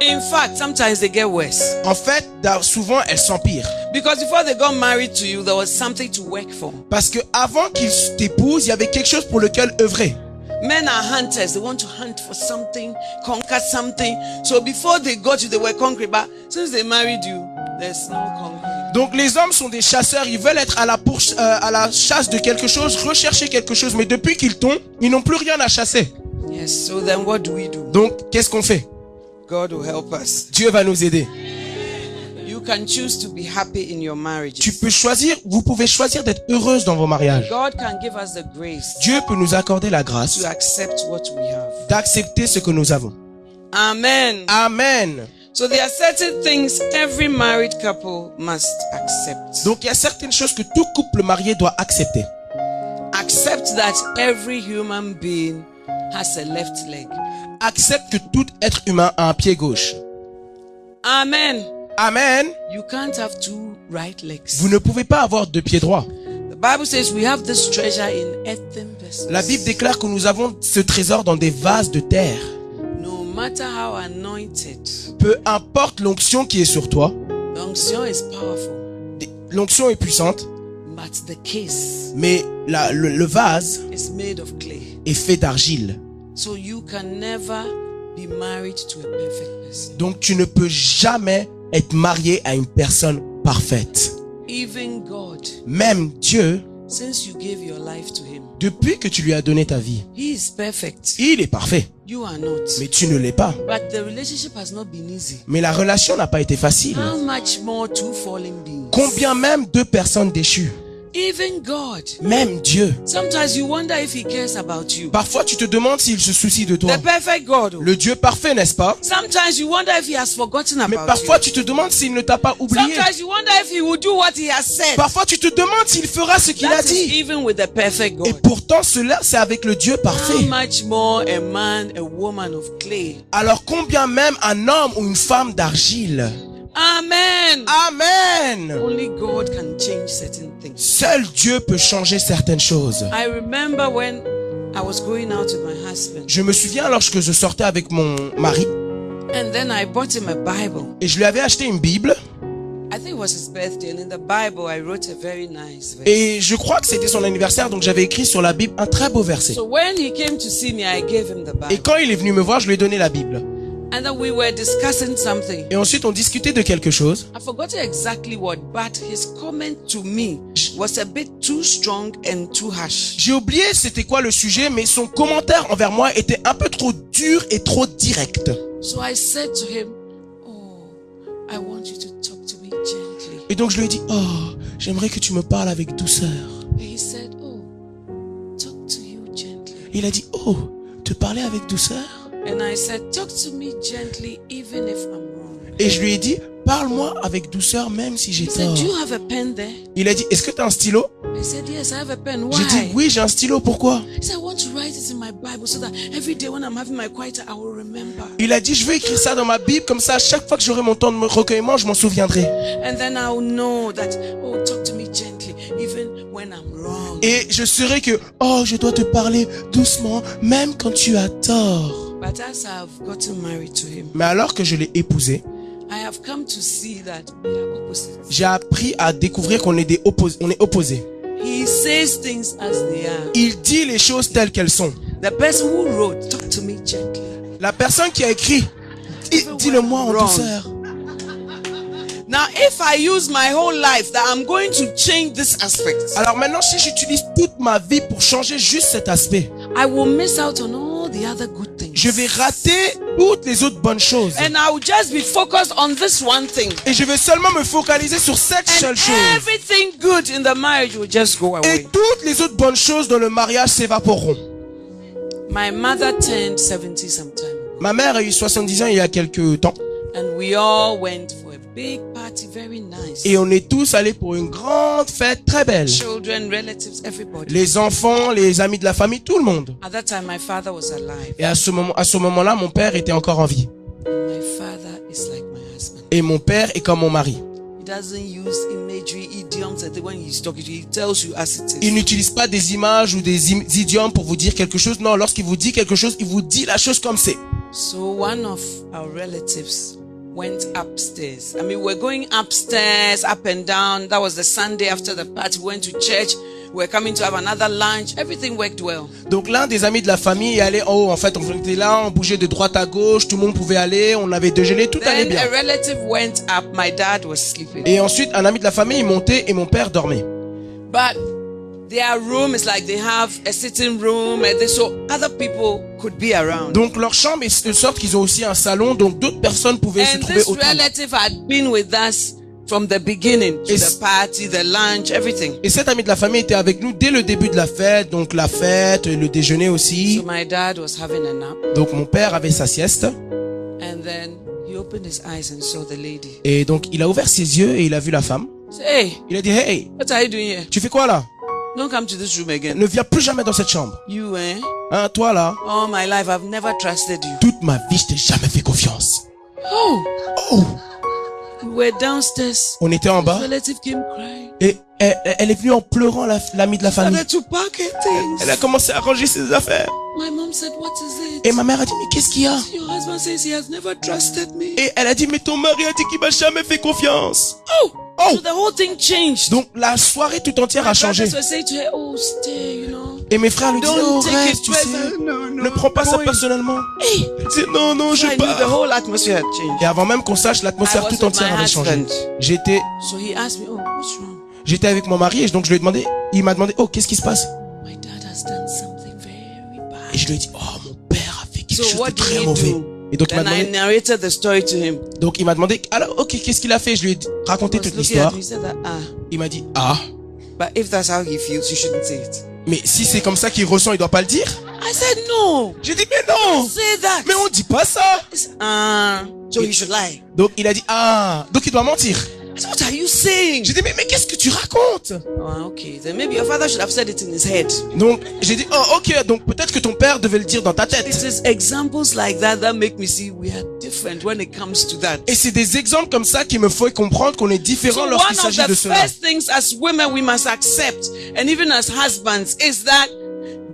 In fact, sometimes they get worse. En fait, souvent elles s'empirent. Because before they got married to you, there was something to work for. Parce que avant qu'ils t'épousent, il y avait quelque chose pour lequel œuvrer. Men are hunters. They want to hunt for something, conquer something. So before they got you, they were conquered. But since they married you, there's no conquering. Donc les hommes sont des chasseurs, ils veulent être à la, pourch- euh, à la chasse de quelque chose, rechercher quelque chose, mais depuis qu'ils tombent, ils n'ont plus rien à chasser. Yes. So then what do we do? Donc qu'est-ce qu'on fait? God will help us. Dieu va nous aider. You can choose to be happy in your marriage. Tu peux choisir, vous pouvez choisir d'être heureuse dans vos mariages. God can give us the grace Dieu peut nous accorder la grâce to accept what we have. d'accepter ce que nous avons. Amen. Amen. So there are certain things every married couple must accept. Donc il y a certaines choses que tout couple marié doit accepter. Accept that every human being has a left leg. Accepte que tout être humain a un pied gauche. Amen. Amen. You can't have two right legs. Vous ne pouvez pas avoir deux pieds droits. The Bible says we have this treasure in earthen vessels. La Bible déclare que nous avons ce trésor dans des vases de terre. No matter how anointed, Peu importe l'onction qui est sur toi, the unction is powerful, l'onction est puissante, but the case mais la- le, le vase is made of clay. Fait d'argile. So you can never be married to a perfect person. Donc tu ne peux jamais être marié à une personne parfaite. Even God, Même Dieu, since you gave your life to Him, depuis que tu lui as donné ta vie, He is perfect. il est parfait, You are not. mais tu ne l'es pas. But the relationship has not been easy. Mais la relation n'a pas été facile. How much more two fallen beings? Combien même deux personnes déchues? Even God. Même Dieu. Sometimes you wonder if He cares about you. Parfois tu te demandes s'il se soucie de toi. The perfect God. Le Dieu parfait, n'est-ce pas? Sometimes you wonder if He has forgotten Mais about parfois you. tu te demandes s'il ne t'a pas oublié. Sometimes you wonder if He will do what He has said. Parfois tu te demandes s'il fera ce qu'il a is dit. even with the perfect Et pourtant cela, c'est avec le Dieu How parfait. much more a man, a woman of clay? Alors combien même un homme ou une femme d'argile? Amen. Amen Only God can change certain things. Seul Dieu peut changer certaines choses. I remember when I was going out with my husband, Je me souviens lorsque je sortais avec mon mari and then I bought him a Bible. et je lui avais acheté une Bible I think it was his birthday, and in the Bible, I wrote a very nice verse. et je crois que c'était son anniversaire donc j'avais écrit sur la Bible un très beau verset. So when he came to see me, I gave him the Et quand il est venu me voir, je lui ai donné la Bible. And then we were discussing something. Et ensuite, on discutait de quelque chose. I forgot exactly what, but his comment to me was a bit too strong and too harsh. J'ai oublié c'était quoi le sujet, mais son commentaire envers moi était un peu trop dur et trop direct. So I said to him, Oh, I want you to talk to me gently. Et donc je lui ai dit, oh, j'aimerais que tu me parles avec douceur. And he said, Oh, talk to you gently. Il a dit, oh, te parler avec douceur? And I said, Talk to me gently, even if I'm wrong. Et je lui ai dit, parle-moi avec douceur même si j'ai tort. Il a dit, est-ce que tu as un stylo? J'ai dit, oui, j'ai un stylo, pourquoi? Il a dit, je veux écrire ça dans ma Bible, comme ça, à chaque fois que j'aurai mon temps de recueillement, je m'en souviendrai. And then I'll know that, oh, talk to me gently, even when I'm wrong. Et je saurai que, oh, je dois te parler doucement, même quand tu as tort. But as I've gotten married to him, Mais alors que je l'ai épousé, I have come to see that we are opposites. j'ai appris à découvrir qu'on est des oppos- on est opposés. He says things as they are. Il dit les choses telles qu'elles sont. The person who wrote, talk to me gently. La personne qui a écrit, dis- dis-le-moi en douceur. Now, if I use my whole life that I'm going to change this aspect, Alors maintenant, si j'utilise toute ma vie pour changer juste cet aspect, I will miss out on all the other good. Je vais rater toutes les autres bonnes choses. And I will just be focused on this one thing. Et je vais seulement me focaliser sur cette And seule chose. everything good in the marriage will just go Et toutes les autres bonnes choses dans le mariage s'évaporeront. My mother turned 70 sometime ago, Ma mère a eu 70 ans il y a quelques temps. and we all went for a big party, very nice. Et on est tous allés pour une grande fête très belle. Children, relatives, everybody. Les enfants, les amis de la famille, tout le monde. At that time, my father was alive. Et à ce moment, à ce moment-là, mon père était encore en vie. And my father is like my husband. Et mon père est comme mon mari. He doesn't use imagery, idioms, and when he's talking to you, he tells you as it Il is. n'utilise pas des images ou des idiomes pour vous dire quelque chose. Non, lorsqu'il vous dit quelque chose, il vous dit la chose comme c'est. So one of our relatives went upstairs. I mean, we're going upstairs, up and down. That was the Sunday after the party. We went to church. We're coming to have another lunch. Everything worked well. Donc l'un des amis de la famille allé en haut. En fait, on était là, on bougeait de droite à gauche, tout le monde pouvait aller, on avait déjeuné, tout allait Then bien. a relative went up. My dad was sleeping. Et ensuite, un ami de la famille est monté et mon père dormait. But Donc leur chambre est de sorte qu'ils ont aussi un salon, donc d'autres personnes pouvaient se And trouver this autour. relative had been with us from the beginning to Is- the party, the lunch, everything. Et cet ami de la famille était avec nous dès le début de la fête, donc la fête, le déjeuner aussi. So my dad was having a nap, Donc mon père avait sa sieste and then he opened his eyes and saw the lady. et donc il a ouvert ses yeux et il a vu la femme. Hey, Il a dit "Hey, what are you doing here? tu fais quoi là? Don't come to this room again. Ne viens plus jamais dans cette chambre. You, eh? Hein, toi là? All my life, I've never trusted you. Toute ma vie, je t'ai jamais fait confiance." Oh, Oh, we were downstairs. on était en bas Relative came crying. et elle, elle est venue en pleurant la- l'ami de la famille. Elle a commencé à ranger ses affaires. My mom said, What is Et it? ma mère a dit "Mais qu'est-ce qu'il y a? Your husband says he has never trusted me. Et elle a dit "Mais ton mari a dit qu'il m'a jamais fait confiance." Oh, Oh. so the whole thing changed. Donc la soirée tout entière a changé. Oh, stay, you know. Et mes frères lui disaient Don't "Oh, take reste, tu sais." personal. No, no. Ne prends pas ça personnellement. Hey, non, non, je the pars. whole atmosphere had changed. Et avant même qu'on sache, I l'atmosphère tout entière avait changé. J'étais, So he asked me, Oh, what's wrong? j'étais avec mon mari et donc je lui ai demandé, il m'a demandé, oh, qu'est-ce qui se passe? My dad has done something very bad. Et je lui ai dit, oh, mon père a fait quelque So chose de très mauvais. do? Et donc il m'a I demandé, narrated the story to him. donc il m'a demandé, alors, ok, qu'est-ce qu'il a fait? Je lui ai raconté toute l'histoire. ah, Il m'a dit, ah, but if that's how he feels, you shouldn't say it. mais si c'est comme ça qu'il ressent, il doit pas le dire? I said, no, J'ai dit, mais non! say that. Mais on dit pas ça! Ah, so he should lie. Donc il a dit, ah, donc il doit mentir. I said, what are you saying? J'ai dit, mais, mais qu'est-ce que tu racontes? Oh, okay, then maybe your father should have said it in his head. Donc j'ai dit, oh, ok, donc peut-être que ton père devait le dire dans ta It tête. is examples like that that make me see we are different when it comes to that. Et c'est des exemples comme ça qui me font comprendre qu'on est différent So lorsqu'il one of s'agit the de cela. first things as women we must accept, and even as husbands, is that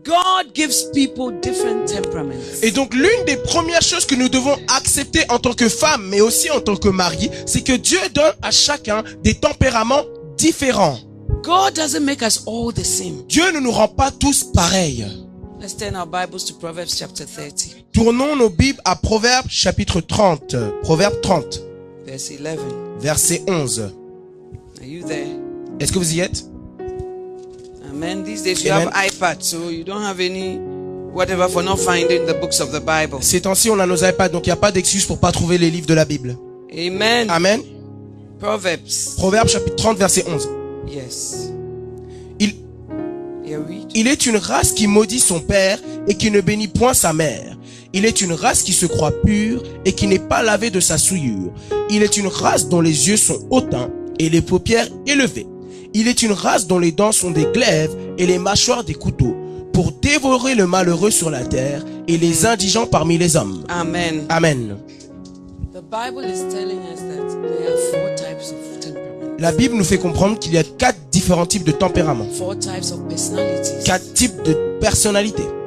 God gives people different temperaments. Et donc l'une des premières choses que nous devons accepter en tant que femme, mais aussi en tant que mari, c'est que Dieu donne à chacun des tempéraments différents. God doesn't make us all the same. Dieu ne nous rend pas tous pareils. Let's turn our Bibles to Proverbs chapter 30, Tournons nos Bibles à Proverbes chapitre 30. Proverbe 30, verse 11. verset 11. Are you there? Est-ce que vous y êtes? Amen. These days you Amen. have iPad, so you don't have any whatever for not finding the books of the Bible. Ces temps-ci, on a nos iPads, donc il n'y a pas d'excuse pour pas trouver les livres de la Bible. Amen. Amen. Proverbs. Proverbe chapitre 30, verset 11. Yes. Il, Yeah, il est une race qui maudit son père et qui ne bénit point sa mère. Il est une race qui se croit pure et qui n'est pas lavée de sa souillure. Il est une race dont les yeux sont hautains et les paupières élevées. Il est une race dont les dents sont des glaives et les mâchoires des couteaux pour dévorer le malheureux sur la terre et les indigents parmi les hommes. Amen. Amen. The Bible is telling us that there are four types of temperament, La Bible nous fait comprendre qu'il y a quatre différents types de tempéraments, quatre types de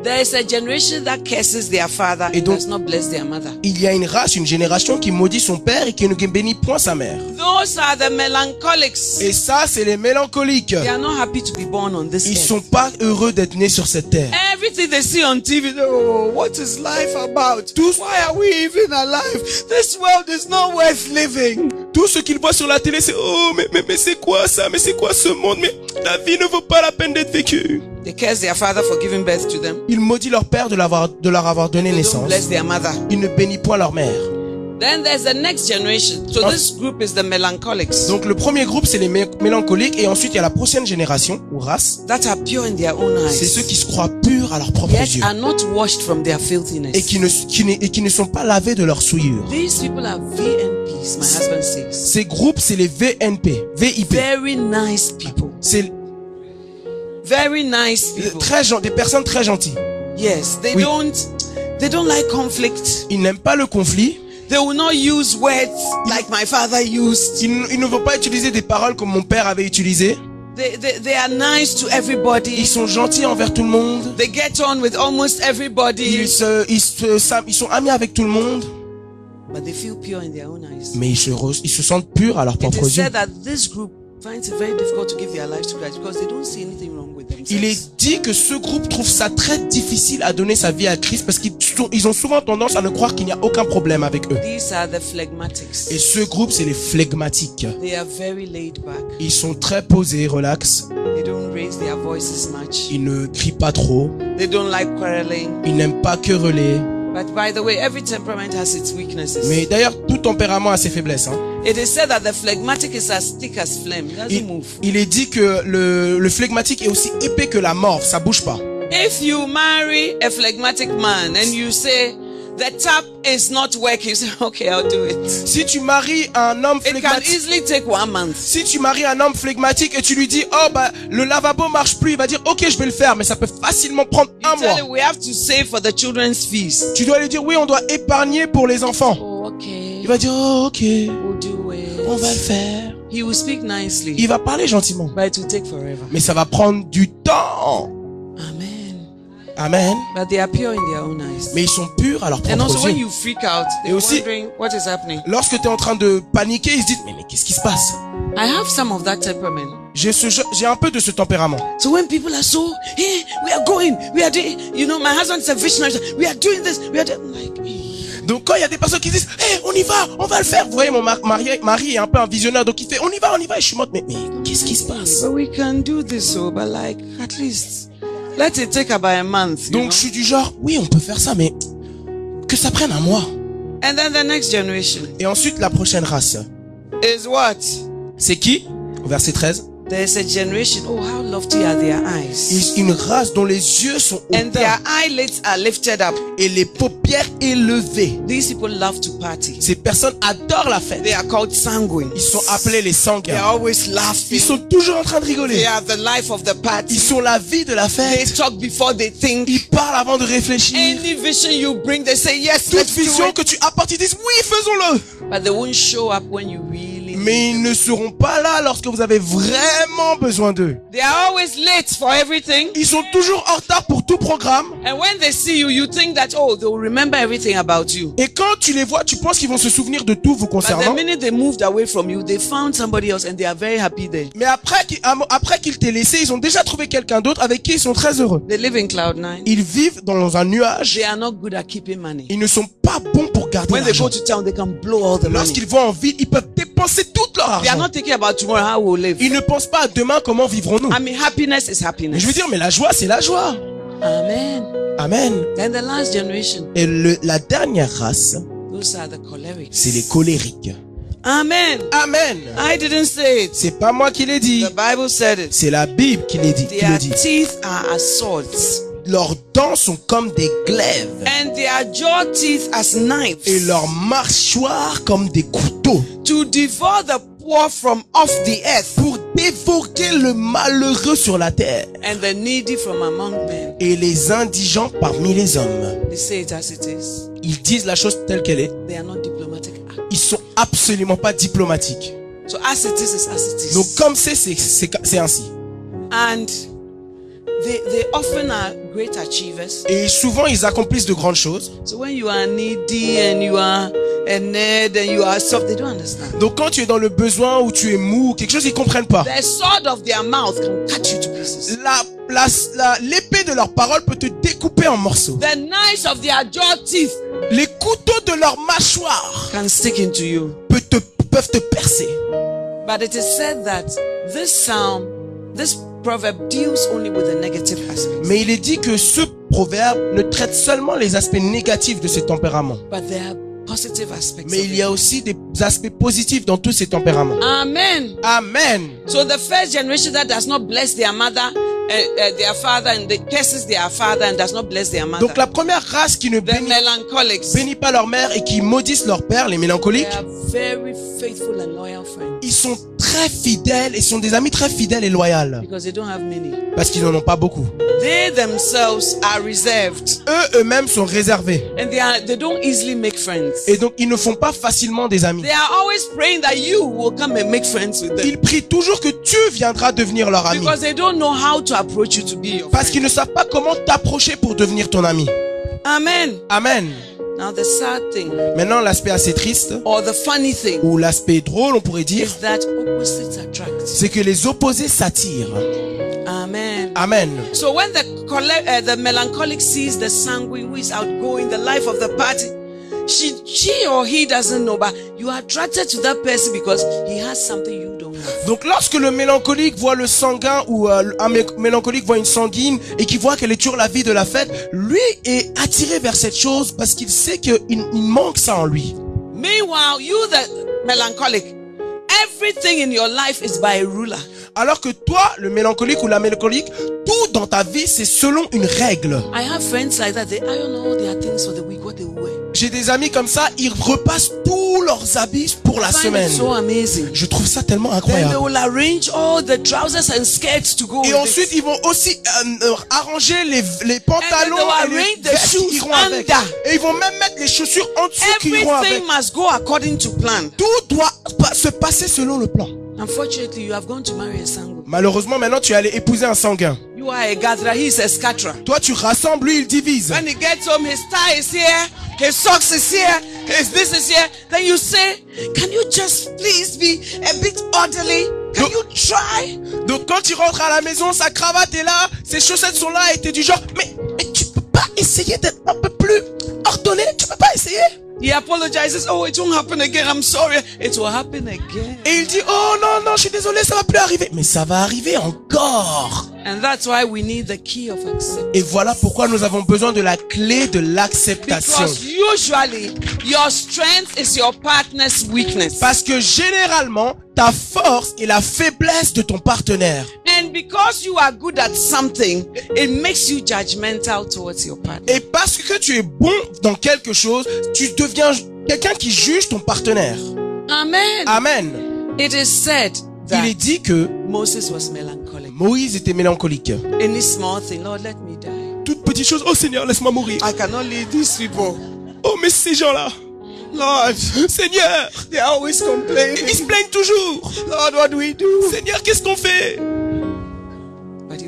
There is a generation that curses their father Et and donc- does not bless their mother. Il y a une race, une génération qui maudit son père et qui ne bénit point sa mère. Those are the melancholics. Et ça, c'est les mélancoliques. They are not happy to be born on this Ils earth. sont pas heureux d'être nés sur cette terre. Everything they see on TV, oh, what is life about? Why are we even alive? This world is not worth living. Tout ce qu'ils voient sur la télé, c'est oh mais mais mais c'est quoi ça? Mais c'est quoi ce monde? Mais la vie ne vaut pas la peine d'être vécue. They curse their father for giving birth to them. Ils maudissent leur père de l'avoir de leur avoir donné They don't naissance. bless their mother. Ils ne bénissent point leur mère. Then there's the next generation. So this group is the melancholics Donc le premier groupe, c'est les mé- mélancoliques et ensuite il y a la prochaine génération ou race. that are pure in their own C'est ceux eyes, qui se croient purs à leurs propres yet yeux are not washed from their et filthiness. qui ne qui ne, et qui ne sont pas lavés de leur souillure. These people are VNPs, my husband says. Ces groupes, c'est les VNP, VIP. Very nice people. C'est Very nice people. très des personnes très gentilles. Yes, they Oui. don't they don't like conflict. Ils n'aiment pas le conflit. They will not use words like my father used. Ils, ils ne vont pas utiliser des paroles comme mon père avait utilisé. They, they, they are nice to everybody. Ils sont gentils envers tout le monde. They get on with almost everybody. Ils, se, ils, se, ils sont amis avec tout le monde. But they feel pure in their own eyes. Mais ils se, ils se sentent purs à leurs propres yeux. that this group finds it very difficult to give their lives to Christ because they don't see anything wrong with themselves. Il est dit que ce groupe trouve ça très difficile à donner sa vie à Christ parce qu'ils ont souvent tendance à ne croire qu'il n'y a aucun problème avec eux. These are the phlegmatics. Et ce groupe, c'est les flegmatiques. They are very laid back. Ils sont très posés, relax. They don't raise their voices much. Ils ne crient pas trop. They don't like quarreling. Ils n'aiment pas quereler. But by the way, every temperament has its weaknesses. Mais d'ailleurs, tout tempérament a ses faiblesses. hein. It is said that the phlegmatic is as thick as phlegm. It doesn't Il, move. il est dit que le, le flegmatique est aussi épais que la morve, ça bouge pas. If you marry a phlegmatic man and you say the tap is not working, you say, okay, I'll do it. Si tu maries un homme It can flegmatique, easily take one month. si tu maries un homme flegmatique et tu lui dis oh bah le lavabo marche plus, il va dire ok je vais le faire, mais ça peut facilement prendre You un tell mois. we have to save for the children's fees. Tu dois lui dire oui on doit épargner pour les enfants. Oh, okay. Il va dire oh ok. On va le faire. He will speak nicely, Il va parler gentiment, but it will take forever. mais ça va prendre du temps. Amen. Amen. But they are pure in their own eyes. Mais ils sont purs à leurs And also, when you freak out, Et they're aussi- wondering what is happening? Lorsque tu es en train de paniquer, ils se disent mais, mais qu'est-ce qui se passe? I have some of that temperament. J'ai ce j'ai un peu de ce tempérament. So when people are so, hey, we are going, we are doing, you know, my husband is a visionary. We are doing this, we are doing, like, eh. Donc quand il y a des personnes qui disent hey, on y va, on va le faire. Vous voyez mon mar- mari, mari est un peu un visionnaire donc il fait on y va, on y va et je suis morte mais mais qu'est-ce qui se passe? But we can do this, so, but like, at least, let it take about a month. Donc je suis du genre oui, on peut faire ça mais que ça prenne un mois. And then the next generation Et ensuite la prochaine race, is what? c'est qui? Au verset 13. There's a generation, oh, how lofty are their eyes. Ils- Une race dont les yeux sont And their eyelids are lifted up. et les paupières élevées. These people love to party. Ces personnes adorent la fête. They are called sanguine. Ils sont appelés les They are sanguins. always Ils laughing. sont toujours en train de They rigoler. are the life of the Ils party. sont la vie de la They fête. talk before they think. Ils parlent avant de réfléchir. Any vision you bring, they say yes, Toute let's do vision it. que tu apportes, ils disent oui, faisons-le. But they won't show up when you really Mais ils ne seront pas là lorsque vous avez vraiment besoin d'eux. They are always late for everything. Ils sont toujours en retard pour tout programme. And when they see you, you think that, oh, they will remember everything about you. Et quand tu les vois, tu penses qu'ils vont se souvenir de tout vous But the concernant. minute they moved away from you, they found somebody else and they are very happy there. Mais après qu'ils après qu'ils t'aient laissé, ils ont déjà trouvé quelqu'un d'autre avec qui ils sont très heureux. They live in cloud nine. Ils vivent dans un nuage. They are not good at keeping money. Ils ne sont pas bons pour garder When they go l'argent. to town, they can blow all the money. Lorsqu'ils vont en ville, ils peuvent dépenser tout leur They are argent. not thinking about tomorrow, how we'll live. Ils ne pensent pas à demain comment vivrons-nous? I mean, happiness is happiness. je veux dire, mais la joie, c'est la joie. Amen. Amen. Then the last generation, Et le- la dernière race, those are the cholerics. c'est les colériques. Amen. Amen. I didn't say it. C'est pas moi qui l'ai dit. The Bible said it. C'est la Bible qui l'ai dit. qui Their le dit. teeth are as swords, Leurs dents sont comme des glaives and their jaw teeth as knives, et leurs mâchoires comme des couteaux to devour the poor from off the earth, pour dévorer le malheureux sur la terre and the needy from among men. et les indigents parmi les hommes. They say it as it is. Ils disent la chose telle qu'elle est. They are not diplomatic. Ils sont absolument pas diplomatiques. So as it is, is as it is. Donc comme c'est, c'est, c'est, c'est ainsi. and they, they often are great achievers. Et souvent ils accomplissent de grandes choses. So when you are needy and you are a nerd and you are soft, they don't understand. Donc quand tu es dans le besoin ou tu es mou ou quelque chose, ils comprennent pas. The sword of their mouth can cut you to pieces. La, l'épée de leur parole peut te découper en morceaux. The knives of their jaw teeth Les couteaux de leur mâchoire can stick into you. peut te- peuvent te percer. But it is said that this psalm, this proverb deals only with the negative aspects. Mais il est dit que ce proverbe ne traite seulement les aspects négatifs de ces tempéraments. But there are positive aspects. Mais il y a aussi des aspects positifs dans tous ces tempéraments. Amen. Amen. So the first generation that does not bless their mother, uh, uh, their father, and the curses their father and does not bless their mother. Donc la première race qui ne the bénit, pas leur mère et qui maudissent leur père, les They mélancoliques, are very faithful and loyal friends ils sont très fidèles et sont des amis très fidèles et loyaux parce qu'ils n'en ont pas beaucoup. They themselves are reserved Eux eux-mêmes sont réservés and they are they don't easily make friends. et donc ils ne font pas facilement des amis. They are always praying that you will come and make friends with them Ils prient toujours que tu viendras devenir leur ami because they don't know how to approach you to be your parce qu'ils ne savent pas comment t'approcher pour devenir ton ami. Amen. Amen. Now the sad thing Maintenant, l'aspect assez triste or the funny thing ou l'aspect drôle, on pourrait dire, is that opposites attract. c'est que les opposés s'attirent. Amen. Amen. So when the uh, the melancholic sees the sanguine who is outgoing, the life of the party, she she or he doesn't know, but you are attracted to that person because he has something you don't have. Donc lorsque le mélancolique voit le sanguin ou euh, un mé- mélancolique voit une sanguine et qu'il voit qu'elle est toujours la vie de la fête, lui est attiré vers cette chose parce qu'il sait qu'il il manque ça en lui. Meanwhile, you the melancholic, everything in your life is by a ruler. Alors que toi, le mélancolique ou la mélancolique, tout dans ta vie, c'est selon une règle. I have friends like that. They iron all their things for the week, what they wear. J'ai des amis comme ça, ils repassent tous leurs habits pour la semaine. Je trouve ça tellement incroyable. will arrange all the trousers and skirts to go Et ensuite, it. ils vont aussi euh, euh, arranger les, les pantalons et les vestes qui iront avec. Et ils vont même mettre les chaussures en dessous qui iront avec. Everything must go according to plan. Tout doit se passer selon le plan. Unfortunately, you have gone to marry a. Malheureusement, maintenant, tu es allé épouser un sanguin. You are a gatherer, he is a scatterer. Toi, tu rassembles, lui, il divise. When he gets home, his tie is here, his socks is here, his this is here. Then you say, Can you just please be a bit orderly? Can you try? Donc, quand il rentre à la maison, sa cravate est là, ses chaussettes sont là, et t'es du genre, mais, mais tu peux pas essayer d'être un peu plus ordonné? Tu peux pas essayer? He apologizes. Oh, it won't happen again. I'm sorry. It will happen again. Et il dit, oh non, non, je suis désolé, ça va plus arriver. Mais ça va arriver encore. And that's why we need the key of acceptance. Et voilà pourquoi nous avons besoin de la clé de l'acceptation. Because usually your strength is your partner's weakness. Parce que généralement, ta force est la faiblesse de ton partenaire. And because you are good at something, it makes you judgmental towards your partner. Et parce que tu es bon dans quelque chose, tu deviens quelqu'un qui juge ton partenaire. Amen. Amen. It is said Il est that dit que Moses was melancholic. Moïse était mélancolique. Any small thing, Lord, let me die. Toute petite chose, oh Seigneur, laisse-moi mourir. I cannot lead these people. Oh, mais ces gens-là. Lord, Seigneur, They are always complaining. ils se plaignent toujours. Lord, what do we do? Seigneur, qu'est-ce qu'on fait?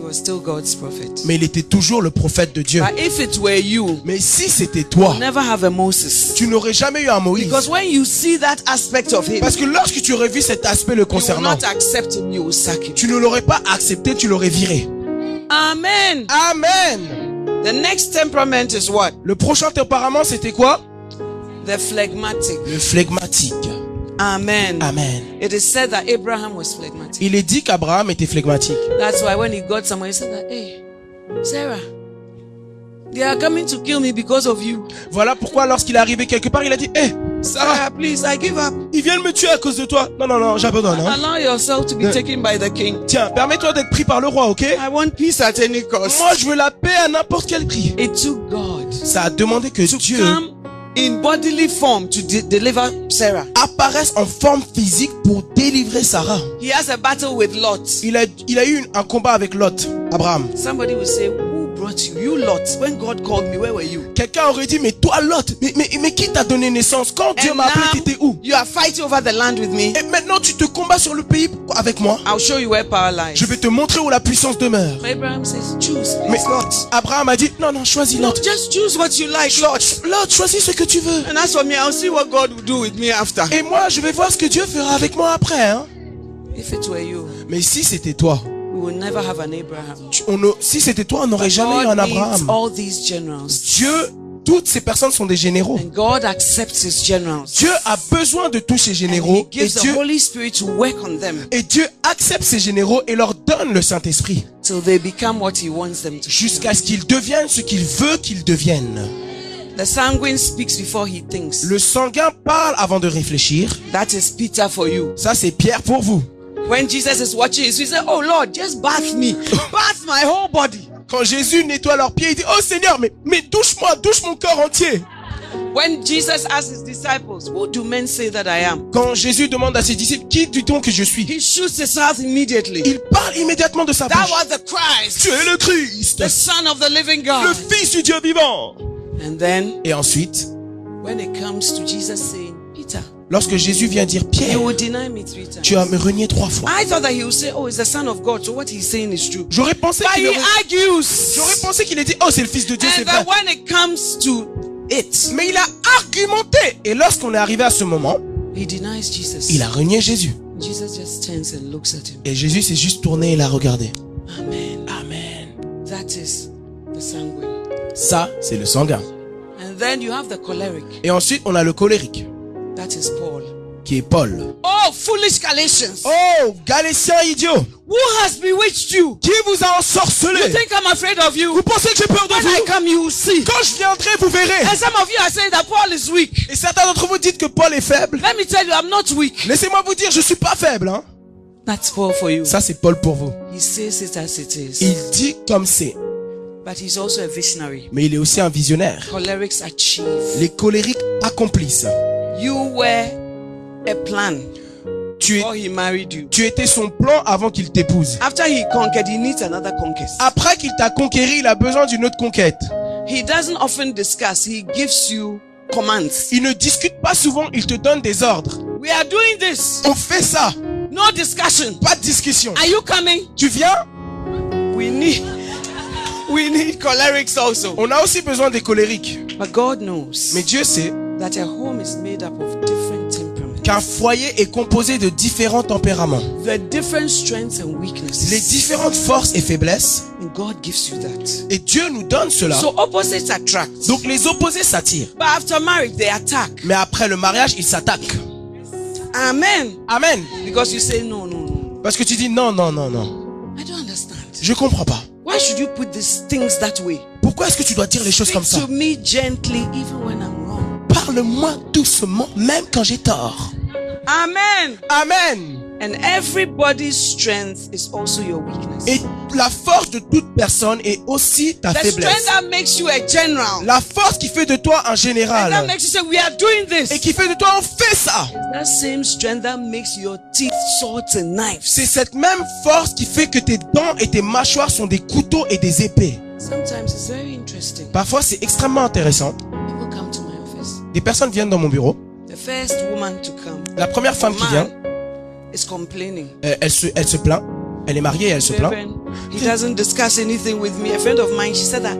Was still God's prophet. Mais il était toujours le prophète de Dieu. But if it were you, Mais si c'était toi, never have a Moses. tu n'aurais jamais eu un Moïse. Because when you see that aspect of him, Parce que lorsque tu aurais vu cet aspect le you will concernant, not accept him, you will sack him. tu ne l'aurais pas accepté, tu l'aurais viré. Amen. Amen. The next temperament is what? Le prochain tempérament, c'était quoi? The phlegmatic. Le phlegmatique. Amen. Amen. It is said that Abraham was phlegmatic. Il est dit qu'Abraham était phlegmatique. That's why when he got somewhere, he said that, hey, Sarah, they are coming to kill me because of you. Voilà pourquoi lorsqu'il est arrivé quelque part, il a dit, hé, Sarah, Sarah, please, I give up. ils viennent me tuer à cause de toi. Non, non, non, j'abandonne. Hein. Allow yourself to be taken by the king. Tiens, permets-toi d'être pris par le roi, ok? I want peace at any cost. Moi, je veux la paix à n'importe quel prix. It took God Ça a demandé que to Dieu come in bodily form to de- deliver Sarah. apparaisse en forme physique pour délivrer Sarah. He has a battle with Lot. Il a, il a eu un combat avec Lot, Abraham. Somebody will say, brought you? You Lot. When God called me, where were you? Quelqu'un aurait dit, mais toi Lot, mais, mais, mais qui t'a donné naissance? Quand Dieu m'a appelé, now, t'étais où? you are fighting over the land with me. Et maintenant, tu te combats sur le pays avec moi? I'll show you where power lies. Je vais te montrer où la puissance demeure. Abraham says, Choose. Mais Lot. Abraham a dit, non, non, choisis No, Lot. just choose what you like, Lot. Lot, choisis ce que tu veux. And as for me, I'll see what God will do with me after. Et moi, je vais voir ce que Dieu fera avec moi après. Hein. If it were you, Mais si c'était toi, we will never have an Abraham. tu- on a- si c'était toi, on n'aurait jamais eu un God needs Abraham. all these generals. Dieu, toutes ces personnes sont des généraux. And God accepts his generals. Dieu a besoin de tous ces And he généraux et gives the Dieu, Holy Spirit to work on them et Dieu accepte ces généraux et leur donne le Saint-Esprit till they become what he wants them to jusqu'à ce qu'ils deviennent ce qu'il veut qu'ils deviennent. be. The sanguine speaks before he thinks. Le sanguin parle avant de réfléchir. That is Peter for you. Ça, c'est Pierre pour vous. When Jesus is watching, he says, Oh Lord, just bath me. bath my whole body. Quand Jésus nettoie leurs pieds, il dit, oh Seigneur, mais, mais douche-moi, douche mon corps entier. When Jesus asked his disciples, Who do men say that I am? Quand Jésus demande à ses disciples, qui dit-on que je suis? He shoots his mouth immediately. Il parle immédiatement de sa That bouche. was the Christ, Tu es le Christ, the Son of the living le God. Fils du Dieu vivant. And then, Et ensuite, when it comes to Jesus saying, lorsque Jésus vient dire, Pierre, tu as me renié trois fois. I thought that he would say, Oh, it's the Son of God, so what he's saying is true. J'aurais pensé qu'il j'aurais pensé qu'il ait dit, oh c'est le Fils de Dieu, c'est vrai. then when it comes to it, Mais il a argumenté. Et lorsqu'on est arrivé à ce moment, he denies Jesus. il a renié Jésus. Jesus just turns and looks at him. Et Jésus s'est juste tourné et l'a regardé. Amen. Amen. That is the sanguine. Ça, c'est le sanguin. And then you have the choleric. Et ensuite, on a le colérique, That is Paul. qui est Paul. Oh, foolish Galatians. Oh, Galétiens idiots Who has bewitched you? Qui vous a You ensorcelé think I'm afraid of you? Vous pensez que j'ai peur de When I vous? come, you will see. Quand je viendrai, vous verrez. And some of you are saying that Paul is weak. Et certains d'entre vous dites que Paul est faible. Let me tell you, I'm not weak. Laissez-moi vous dire, je suis pas faible. Hein. That's Paul for you. Ça, c'est Paul pour vous. He says it as it is. Il dit comme c'est. But he's also a visionary. Mais il est aussi un visionnaire. Cholerics achieve. Les colériques accomplissent. You were a plan Tu, es, before he married you. tu étais son plan avant qu'il t'épouse. After he conquered, he needs another conquest. Après qu'il t'a conquéri, il a besoin d'une autre conquête. He doesn't often discuss, he gives you commands. Il ne discute pas souvent, il te donne des ordres. We are doing this. On fait ça. No discussion. Pas de discussion. Are you coming? Tu viens? We need we need cholerics also. On a aussi besoin des colériques. But God knows Mais Dieu sait that a home is made up of different temperaments. qu'un foyer est composé de différents tempéraments. The different strengths and weaknesses. Les différentes forces et faiblesses. And God gives you that. Et Dieu nous donne cela. So opposites attract. Donc les opposés s'attirent. But after marriage, they attack. Mais après le mariage, ils s'attaquent. Amen. Amen. Because you say no, no, no. Parce que tu dis non, non, non, non. I don't understand. Je comprends pas. Why should you put these things that way? Pourquoi est-ce que tu dois dire les choses comme ça? to me gently, even when I'm wrong. Parle-moi doucement, même quand j'ai tort. Amen. Amen. And everybody's strength is also your weakness. Et la force de toute personne est aussi ta the strength faiblesse. that makes you a general. La force qui fait de toi un and that général. makes you say, We are doing Et qui fait de toi on fait ça. That same strength that makes your teeth swords and knives. C'est cette même force qui fait que tes dents et tes mâchoires sont des couteaux et des épées. Sometimes it's very interesting. Parfois c'est extrêmement intéressant. People come to my office Des personnes viennent dans mon bureau The first woman to come. La première femme qui vient, is complaining. euh, elle se, elle se plaint. Elle est mariée, elle se plaint. He doesn't discuss anything with me. A friend of mine, she said that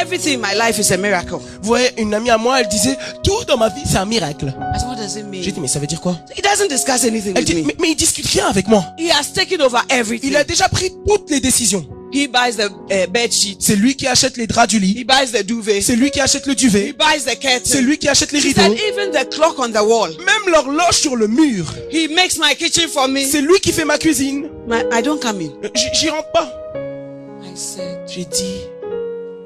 everything in my life is a miracle. Vous voyez, une amie à moi, elle disait, tout dans ma vie, c'est un miracle. I said, what does it J'ai dit, mais ça veut dire quoi? He doesn't discuss anything Elle with dit, me. mais, mais il discute rien avec moi. He has taken over everything. Il a déjà pris toutes les décisions. He buys the uh, bed sheets. C'est lui qui achète les draps du He lit. buys the duvet. C'est lui qui achète le He duvet. buys the C'est curtain. lui qui achète les She said rideaux. even the clock on the wall. Même l'horloge sur le mur. He makes my kitchen for me. C'est lui qui fait ma cuisine. My, I don't come in. Euh, j'y rentre pas. I said, J'ai dit,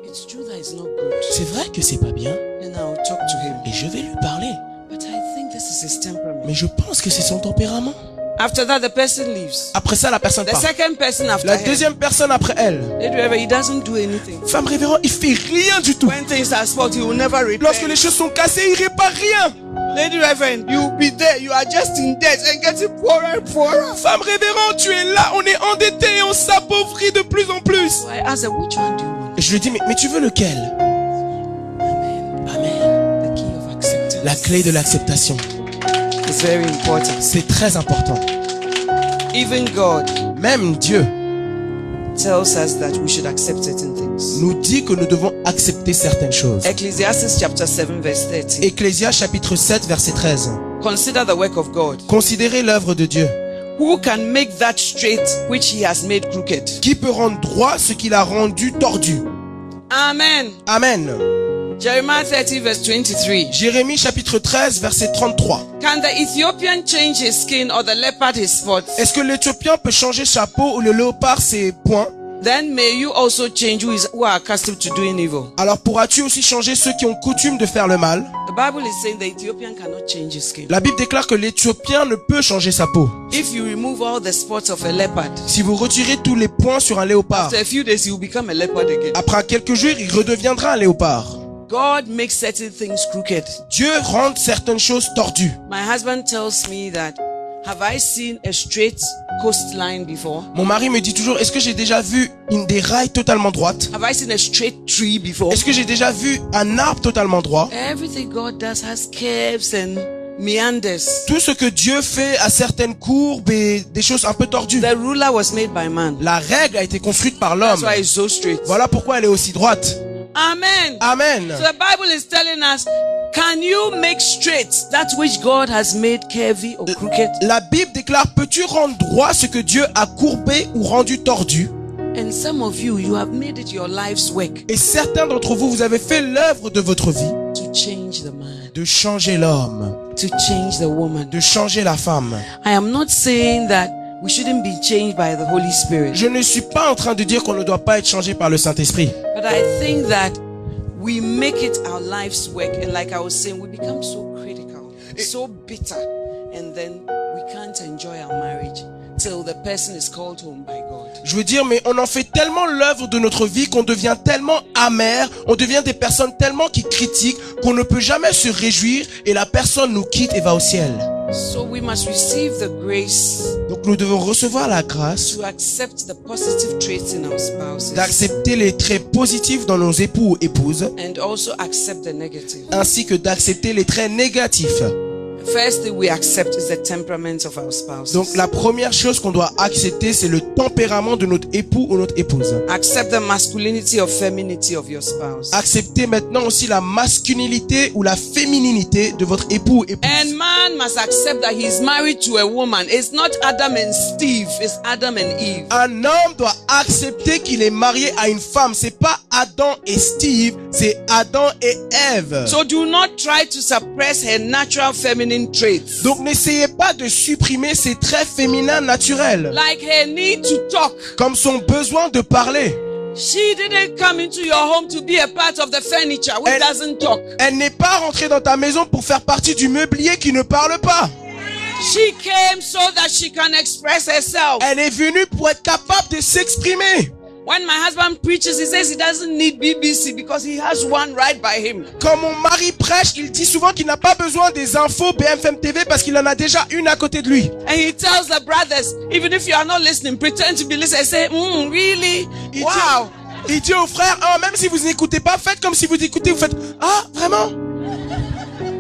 it's true that it's not good. c'est vrai que c'est pas bien. And I'll talk to him. Et je vais lui parler. But I think this is his temperament. Mais je pense que c'est son tempérament. After that, the person leaves. Après ça, la personne The part. second person after La deuxième personne après elle. Lady Reverend, he doesn't do anything. Femme révérend, il fait rien du tout. When things are spoiled, he will never repair. Lorsque les choses sont cassées, il répare rien. Lady Reverend, you be there. You are just in debt and getting poorer and poorer. Femme révérend, tu es là, on est endetté et on s'appauvrit de plus en plus. So I asked her, which one do you want? Et je lui dis, mais, mais tu veux lequel? Amen. The key of acceptance. La clé de l'acceptation. Is very important. C'est très important. Even God Même Dieu tells us that we should accept certain things. nous dit que nous devons accepter certaines choses. Ecclesiastes chapter 7 verse 30. Ecclésias chapitre 7 verset 13. Consider the work of God. Considérez l'œuvre de Dieu. Who can make that straight which he has made crooked? Qui peut rendre droit ce qu'il a rendu tordu? Amen. Amen. Jeremiah 30 verse 23. Jérémie chapitre 13 verset 33. Can the Ethiopian change his skin or the leopard his spots? Est-ce que l'Éthiopien peut changer sa peau ou le léopard ses poings? Then may you also change who, is, who are accustomed to doing evil. Alors pourras-tu aussi changer ceux qui ont coutume de faire le mal? The Bible is saying the Ethiopian cannot change his skin. La Bible déclare que l'Éthiopien ne peut changer sa peau. If you remove all the spots of a leopard, Si vous retirez tous les points sur un léopard, after a few days he will become a leopard again. après quelques jours, il redeviendra un léopard. God makes certain things crooked. Dieu rend certaines choses tordues. My husband tells me that have I seen a straight coastline before? Mon mari me dit toujours, est-ce que j'ai déjà vu une des rails totalement droites? Have I seen a straight tree before? Est-ce que j'ai déjà vu un arbre totalement droit? Everything God does has curves and meanders. Tout ce que Dieu fait a certaines courbes et des choses un peu tordues. The ruler was made by man. La règle a été construite par That's l'homme. why it's so straight. Voilà pourquoi elle est aussi droite. Amen. Amen. So the Bible is telling us, can you make straight that which God has made curvy or crooked? La Bible déclare, peux-tu rendre droit ce que Dieu a courbé ou rendu tordu? And some of you, you have made it your life's work Et certains d'entre vous, vous avez fait l'œuvre de votre vie to change the man, de changer l'homme, to change the woman. de changer la femme. I am not saying that we shouldn't be changed by the Holy Spirit, Je ne suis pas en train de dire qu'on ne doit pas être changé par le Saint-Esprit. but I think that we make it our life's work. And like I was saying, we become so critical, eh. so bitter, and then we can't enjoy our marriage Je veux dire, mais on en fait tellement l'œuvre de notre vie qu'on devient tellement amer, on devient des personnes tellement qui critiquent qu'on ne peut jamais se réjouir et la personne nous quitte et va au ciel. So we must receive the grace Donc nous devons recevoir la grâce to accept the positive traits in our spouses d'accepter les traits positifs dans nos époux ou épouses, and also accept the negative. ainsi que d'accepter les traits négatifs. First thing we accept is the temperament of our spouses. Donc la première chose qu'on doit accepter, c'est le tempérament de notre époux ou notre épouse. accept the masculinity or femininity of your spouse. Acceptez maintenant aussi la masculinité ou la fémininité de votre époux ou épouse. And man must accept that he's married to a woman. It's not Adam and Steve, it's Adam and Eve. Un homme doit accepter qu'il est marié à une femme. C'est pas Adam et Steve, c'est Adam et Ève. So do not try to suppress her natural feminine traits. Donc n'essayez pas de supprimer ses traits féminins naturels, Like her need to talk. comme son besoin de parler. She didn't come into your home to be a part of the furniture which And- doesn't talk. Elle n'est pas rentrée dans ta maison pour faire partie du meublier qui ne parle pas. She came so that she can express herself. Elle est venue pour être capable de s'exprimer. When my husband preaches, he says he doesn't need BBC because he has one right by him. Quand mon mari prêche, il dit souvent qu'il n'a pas besoin des infos BFM TV parce qu'il en a déjà une à côté de lui. And he tells the brothers, even if you are not listening, pretend to be listening. Say, mm, really? Il Wow. dit, il dit aux frères, ah, même si vous n'écoutez pas, faites comme si vous écoutez, vous faites, ah, vraiment?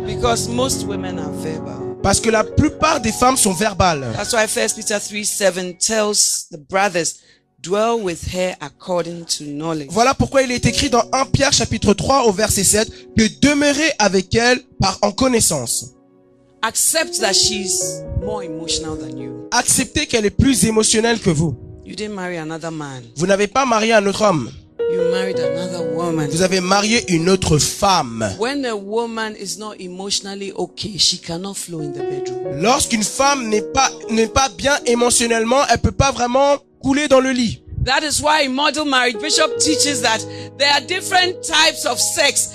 Because most women are verbal. Parce que la plupart des femmes sont verbales. That's why First Peter 3 7 tells the brothers, dwell with her according to knowledge. Voilà pourquoi il est écrit dans 1 Pierre chapitre 3 au verset 7 que demeurez avec elle par en connaissance. Accept that she's more emotional than you. Acceptez qu'elle est plus émotionnelle que vous. You didn't marry another man. Vous n'avez pas marié un autre homme. You married another woman. Vous avez marié une autre femme. When a woman is not emotionally okay, she cannot flow in the bedroom. Lorsqu'une femme n'est pas, n'est pas bien émotionnellement, elle peut pas vraiment couler dans le lit. That is why in model marriage, Bishop teaches that there are different types of sex.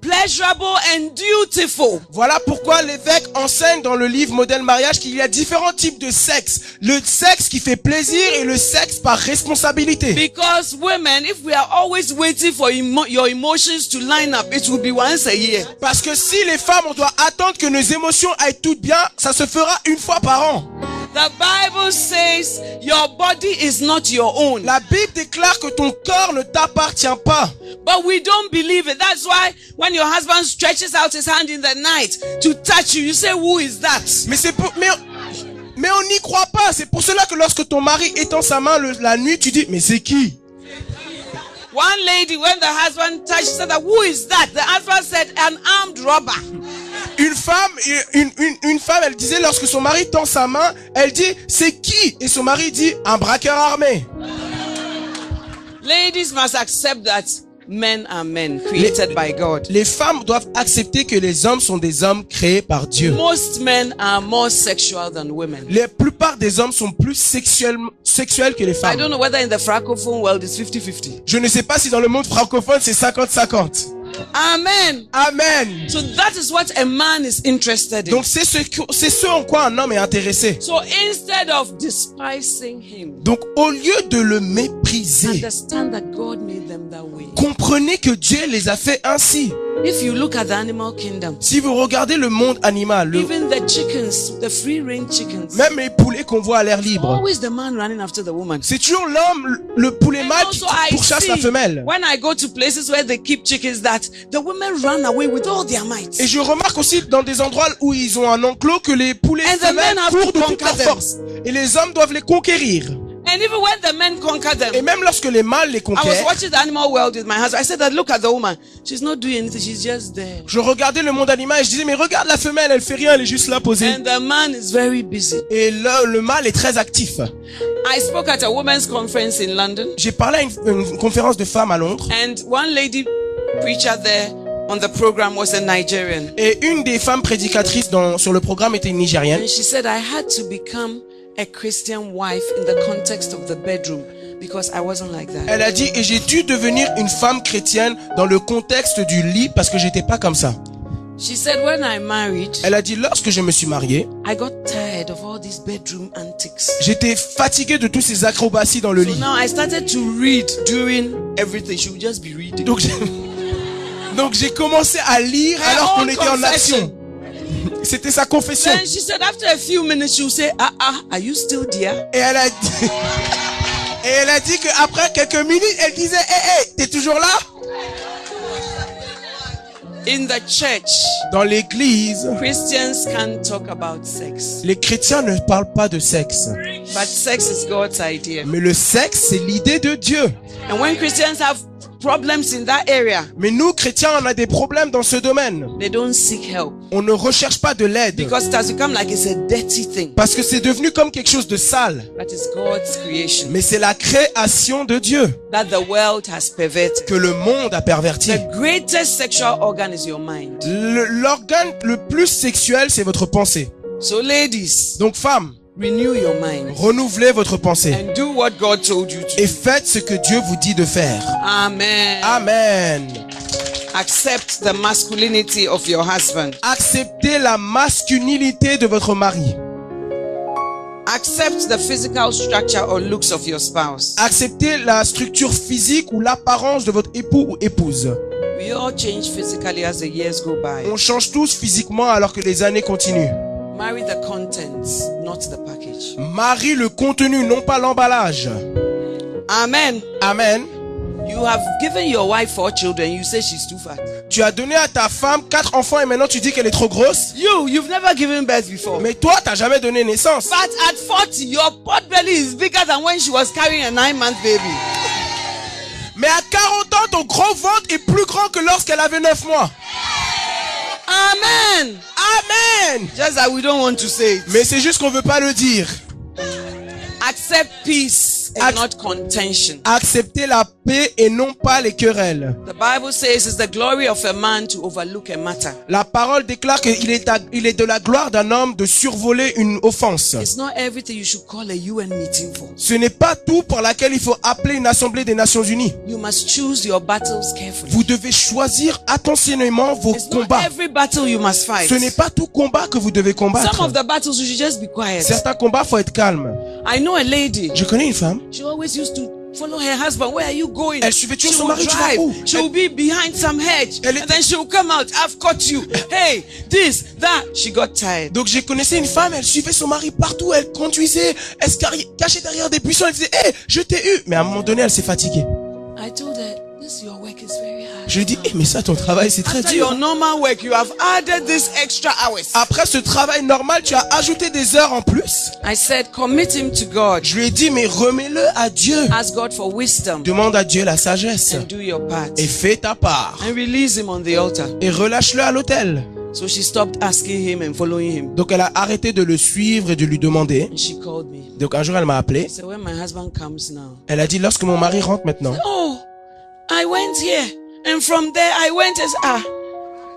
Pleasurable and dutiful. Voilà pourquoi l'évêque enseigne dans le livre Modèle mariage qu'il y a différents types de sexe. Le sexe qui fait plaisir et le sexe par responsabilité. Because women, if we are always waiting for emo- your emotions to line up, it will be once a year. Parce que si les femmes, on doit attendre que nos émotions aillent toutes bien, ça se fera une fois par an. The Bible says your body is not your own. La Bible déclare que ton corps ne t'appartient pas. But we don't believe it. That's why when your husband stretches out his hand in the night to touch you, you say, Who is that? Mais c'est pour, mais, mais on n'y croit pas. C'est pour cela que lorsque ton mari étend sa main le- la nuit, tu dis, mais c'est qui? One lady, when the husband touched, said, that, Who is that? The husband said, An armed robber. Une femme, une, une, une femme, elle disait lorsque son mari tend sa main, elle dit, c'est qui? Et son mari dit, un braqueur armé. Ladies must accept that men are men created by God. Les femmes doivent accepter que les hommes sont des hommes créés par Dieu. Most men are more sexual than women. La plupart des hommes sont plus sexuels, sexuels que les I femmes. don't know whether in the francophone world it's 50-50. Je ne sais pas si dans le monde francophone c'est 50-50. Amen. Amen. So that is what a man is interested in. Donc c'est ce, que- c'est ce en quoi un homme est intéressé. So instead of despising him, Donc au lieu de le mépriser, understand that God made them that way. comprenez que Dieu les a fait ainsi. If you look at the animal kingdom, Si vous regardez le monde animal, le- even the chickens, the free range chickens, même les poulets qu'on voit à l'air libre, c'est toujours l'homme, le poulet mâle qui pourchasse la femelle. when I go to places where they keep chickens that the women run away with all their might. Et je remarque aussi dans des endroits où ils ont un enclos que les poulets And the femelles men have courent de toute conquer leur them. force. Et les hommes doivent les conquérir. And even when the men conquer them, Et même lorsque les mâles les I was conquièrent, watching the animal world with my husband. I said that look at the woman. She's not doing anything. She's just there. je regardais le monde animal et je disais, mais regarde la femelle, elle fait rien, elle est juste là posée. And the man is very busy. Et le, le mâle est très actif. I spoke at a women's conference in London. J'ai parlé à une, une conférence de femmes à Londres. And one lady preacher there on the program was a Nigerian. Et une des femmes prédicatrices dans, sur le programme était une Nigérienne. And she said, I had to become a Christian wife in the context of the bedroom because I wasn't like that. Elle a dit, et j'ai dû devenir une femme chrétienne dans le contexte du lit parce que j'étais pas comme ça. She said, when I married, Elle a dit, lorsque je me suis mariée, I got tired of all these bedroom antics. j'étais fatiguée de tous ces acrobaties dans le So lit. now I started to read during everything. She would just be reading. Donc donc j'ai commencé à lire alors qu'on était en action. C'était sa confession. Then she said, after a few minutes, she would say, ah, ah, are you still there? Et elle a dit, et elle a dit qu'après quelques minutes, elle disait, hé, hé, t'es toujours là? In the church, Dans l'église, Christians can't talk about sex. les chrétiens ne parlent pas de sexe. But sex is God's idea. Mais le sexe, c'est l'idée de Dieu. And when Christians have problems in that area, Mais nous, chrétiens, on a des problèmes dans ce domaine. they don't seek help On ne recherche pas de l'aide. because it has become like it's a dirty thing. Parce que c'est devenu comme quelque chose de sale. But it's God's creation Mais c'est la création de Dieu that the world has perverted. que le monde a perverti. The greatest sexual organ is your mind. Le- L'organe le plus sexuel, c'est votre pensée. So, ladies, Donc, femmes, renew your mind renouvelez votre pensée. and do what God told you to. Et faites ce que Dieu vous dit de faire. Amen. Amen. Accept the masculinity of your husband. Acceptez la masculinité de votre mari. Accept the physical structure or looks of your spouse. Acceptez la structure physique ou l'apparence de votre époux ou épouse. We all change physically as the years go by. On change tous physiquement alors que les années continuent. Marry the contents, not the package. Marie le contenu, non pas l'emballage. Amen. Amen. You have given your wife four children. You say she's too fat. Tu as donné à ta femme quatre enfants et maintenant tu dis qu'elle est trop grosse. You, you've never given birth before. Mais toi, t'as jamais donné naissance. But at 40, your pot belly is bigger than when she was carrying a nine-month baby. Mais à 40 ans, ton gros ventre est plus grand que lorsqu'elle avait 9 mois. Amen. Amen. Just that we don't want to say it. Mais c'est juste qu'on veut pas le dire. Accept peace and not contention. Accepter la paix et non pas les querelles. The Bible says it's the glory of a man to overlook a matter. La parole déclare qu'il est, il est de la gloire d'un homme de survoler une offense. It's not everything you should call a UN meeting for. Ce n'est pas tout pour laquelle il faut appeler une assemblée des Nations Unies. You must choose your battles carefully. Vous devez choisir attentionnément vos It's not combats. every battle you must fight. Ce n'est pas tout combat que vous devez Some combattre. of the battles you should just be quiet. Certains combats, faut être calme. I know a lady. Je connais une femme. She always used to follow her husband. Where are you going? Elle suivait toujours She son mari, tu vas drive. où? She will be behind some hedge. Elle And then she will come out. I've caught you. Hey, this, that. She got tired. Donc j'ai connaissé une femme, elle suivait son mari partout, elle conduisait, elle se cachait derrière des buissons, elle disait, hé, je t'ai eu. Mais à un moment donné, elle s'est fatiguée. I told her, this your is hard. Je lui ai dit, hé, mais ça, ton travail, c'est très dur. normal work, you have added this extra hours. Après ce travail normal, tu as ajouté des heures en plus. I said, commit him to God. Je lui ai dit, mais remets-le à Dieu. Ask God for wisdom Demande à Dieu la sagesse. Et fais ta part. And release him on the altar. Et relâche-le à l'hôtel. So she stopped asking him and following him. Donc elle a arrêté de le suivre et de lui demander. And she called me. Donc un jour, elle m'a appelé. She said, when my husband comes now. Elle a dit, lorsque mon mari rentre maintenant. Oh, I went here. And from there I went as ah.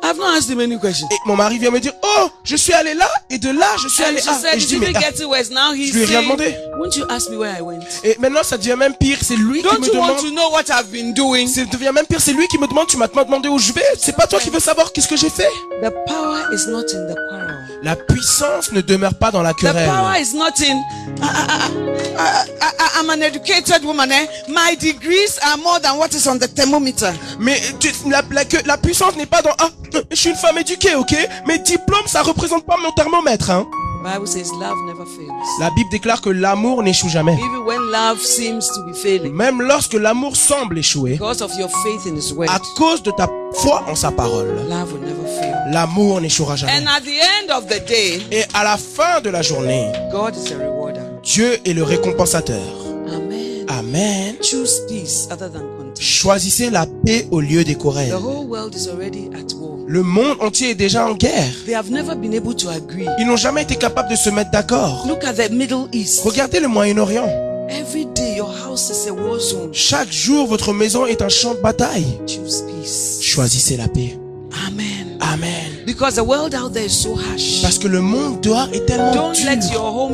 I've not asked him any questions. Et mon mari vient me dire, oh, je suis allé là, et de là, je suis allé là. Et je dis, mais ah. worse. Now he's Je lui ai rien saying, demandé. won't you ask me where I went? Et maintenant, ça devient même pire. C'est lui qui Don't me you want demande. to know what I've been doing? Ça devient même pire. C'est lui qui me demande. Tu m'as demandé où je vais. C'est pas toi qui veux savoir qu'est-ce que j'ai fait. The power is not in the quarrel. La puissance ne demeure pas dans la The querelle. power is not in. I, I, I, I'm an educated woman. Eh? My degrees are more than what is on the thermometer. Mais tu- la, la, la puissance n'est pas dans. Ah, je suis une femme éduquée, ok? Mes diplômes, ça représente pas mon thermomètre. Hein? Bible says love never fails. La Bible déclare que l'amour n'échoue jamais. Even when love seems to be failing, Même lorsque l'amour semble échouer, because of your faith in His word, à cause de ta foi en sa parole, love will never fail. l'amour n'échouera jamais. And at the end of the day, Et à la fin de la journée, God is a rewarder. Dieu est le récompensateur. Amen. Amen. Choisissez la paix au lieu des querelles. Le monde entier est déjà en guerre. They have never been able to agree. Ils n'ont jamais été capables de se mettre d'accord. Look at the Middle East. Regardez le Moyen-Orient. Every day your house is a war zone. Chaque jour, votre maison est un champ de bataille. Choisissez la paix. Amen. Amen. Because the world out there is so harsh. Parce que le monde dehors est tellement dur.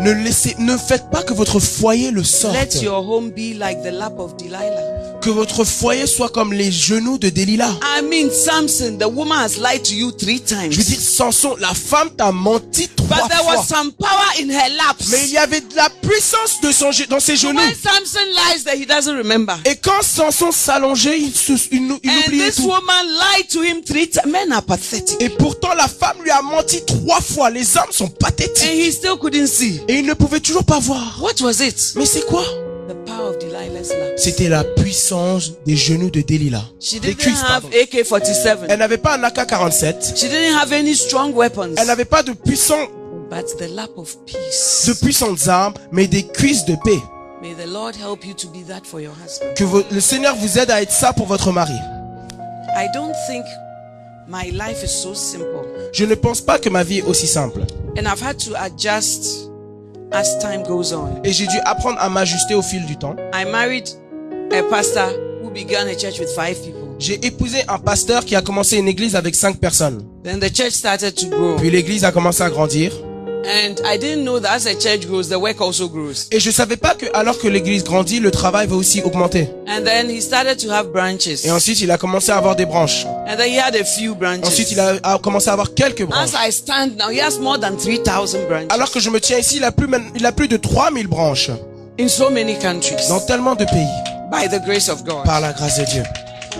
Ne laissez, ne faites pas que votre foyer le sorte. Let your home be like the lap of Delilah. Que votre foyer soit comme les genoux de Delilah. I mean, Samson, the woman has lied to you three times. Je veux dire, Samson, la femme t'a menti trois but there fois. was some power in her laps. Mais il y avait de la puissance de son, dans ses genoux. when Samson lies there, he doesn't remember. Et quand Samson s'allongeait, il, se- il nou- il And oubliait this tout. woman lied to him three times. Men are pathetic. Et pourtant, la femme lui a menti trois fois. Les hommes sont And pathétiques. he still couldn't see. Et il ne pouvait toujours pas voir. What was it? Mais c'est quoi? The power of Delilah's laps. C'était la puissance des genoux de Delilah. She Des didn't cuisses, have pardon. AK-47. Elle n'avait pas un AK-47. She didn't have any strong weapons. Elle n'avait pas de, puissant, But the lap of peace. de puissantes armes, mais des cuisses de paix. May the Lord help you to be that for your husband. Que vo- le Seigneur vous aide à être ça pour votre mari. I don't think my life is so simple. Je ne pense pas que ma vie est aussi simple. And I've had to adjust as time goes on. Et j'ai dû apprendre à m'ajuster au fil du temps. I married a pastor who began a church with five people. J'ai épousé un pasteur qui a commencé une église avec cinq personnes. Then the church started to grow. Puis l'église a commencé à grandir. And I didn't know that as a church grows, the work also grows. Et je savais pas que alors que l'église grandit, le travail va aussi augmenter. And then he started to have branches. Et ensuite, il a commencé à avoir des branches. And then he had a few branches. Ensuite, il a, a commencé à avoir quelques branches. As I stand now, he has more than 3,000 branches Alors que je me tiens ici, il a plus, même- il a plus de 3000 branches in so many countries dans tellement de pays by the grace of God. par la grâce de Dieu.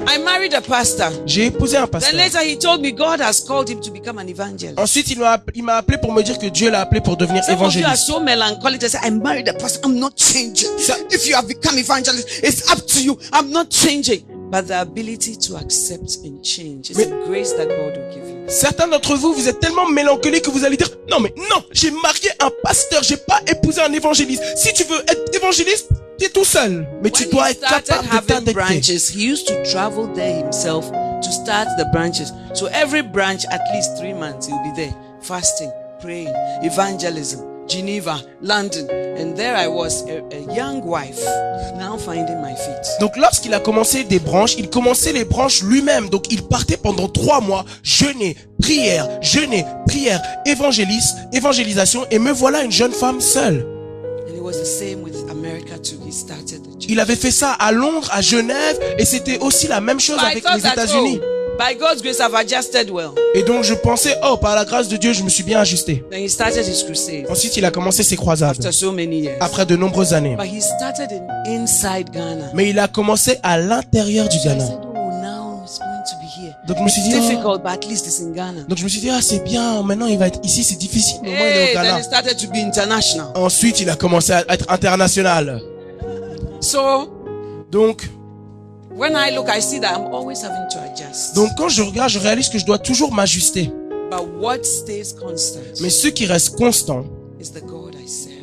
I married a pastor. J'ai épousé un Then pasteur. later he told me God has called him to become an evangelist. Ensuite, il m'a il m'a appelé pour me dire que Dieu l'a appelé pour devenir Some of you are évangéliste. so melancholic. They say, I married a pastor. I'm not changing. Ça- If you have become evangelist, it's up to you. I'm not changing. But the ability to accept and change is a grace that God will give you. Certains d'entre vous, vous êtes tellement mélancoliques que vous allez dire, non mais non, j'ai marié un pasteur, j'ai pas épousé un évangéliste. Si tu veux être évangéliste, tout seul. Mais tu dois he être capable de t'adapter. branches, he used to travel there himself to start the branches. So every branch, at least three months, he'll be there fasting, praying, evangelism, Geneva, London. And there I was, a, a young wife, now finding my feet. Donc lorsqu'il a commencé des branches, il commençait les branches lui-même. Donc il partait pendant trois mois, jeûner, prière, jeûner, prière, évangéliste, évangélisation. Et me voilà une jeune femme seule. And it was the same with Il avait fait ça à Londres, à Genève, et c'était aussi la même chose So avec les États-Unis. oh, by God's grace, I've adjusted well. Et donc je pensais, oh, par la grâce de Dieu, je me suis bien ajusté. Then he started his crusade Ensuite, il a commencé ses croisades after so many years. après de nombreuses années. But he started in inside Ghana. Mais il a commencé à l'intérieur du Ghana. Donc je me suis dit. Difficult, but at least it's in Ghana. donc je me suis dit, ah c'est bien, maintenant il va être ici, c'est difficile, mais au moins il est au then Ghana. it started to be international. Ensuite, il a commencé à être international. So Donc, when I look, I see that I'm always having to adjust. donc quand je regarde, je réalise que je dois toujours m'ajuster. but what stays constant Mais ce qui reste constant, is the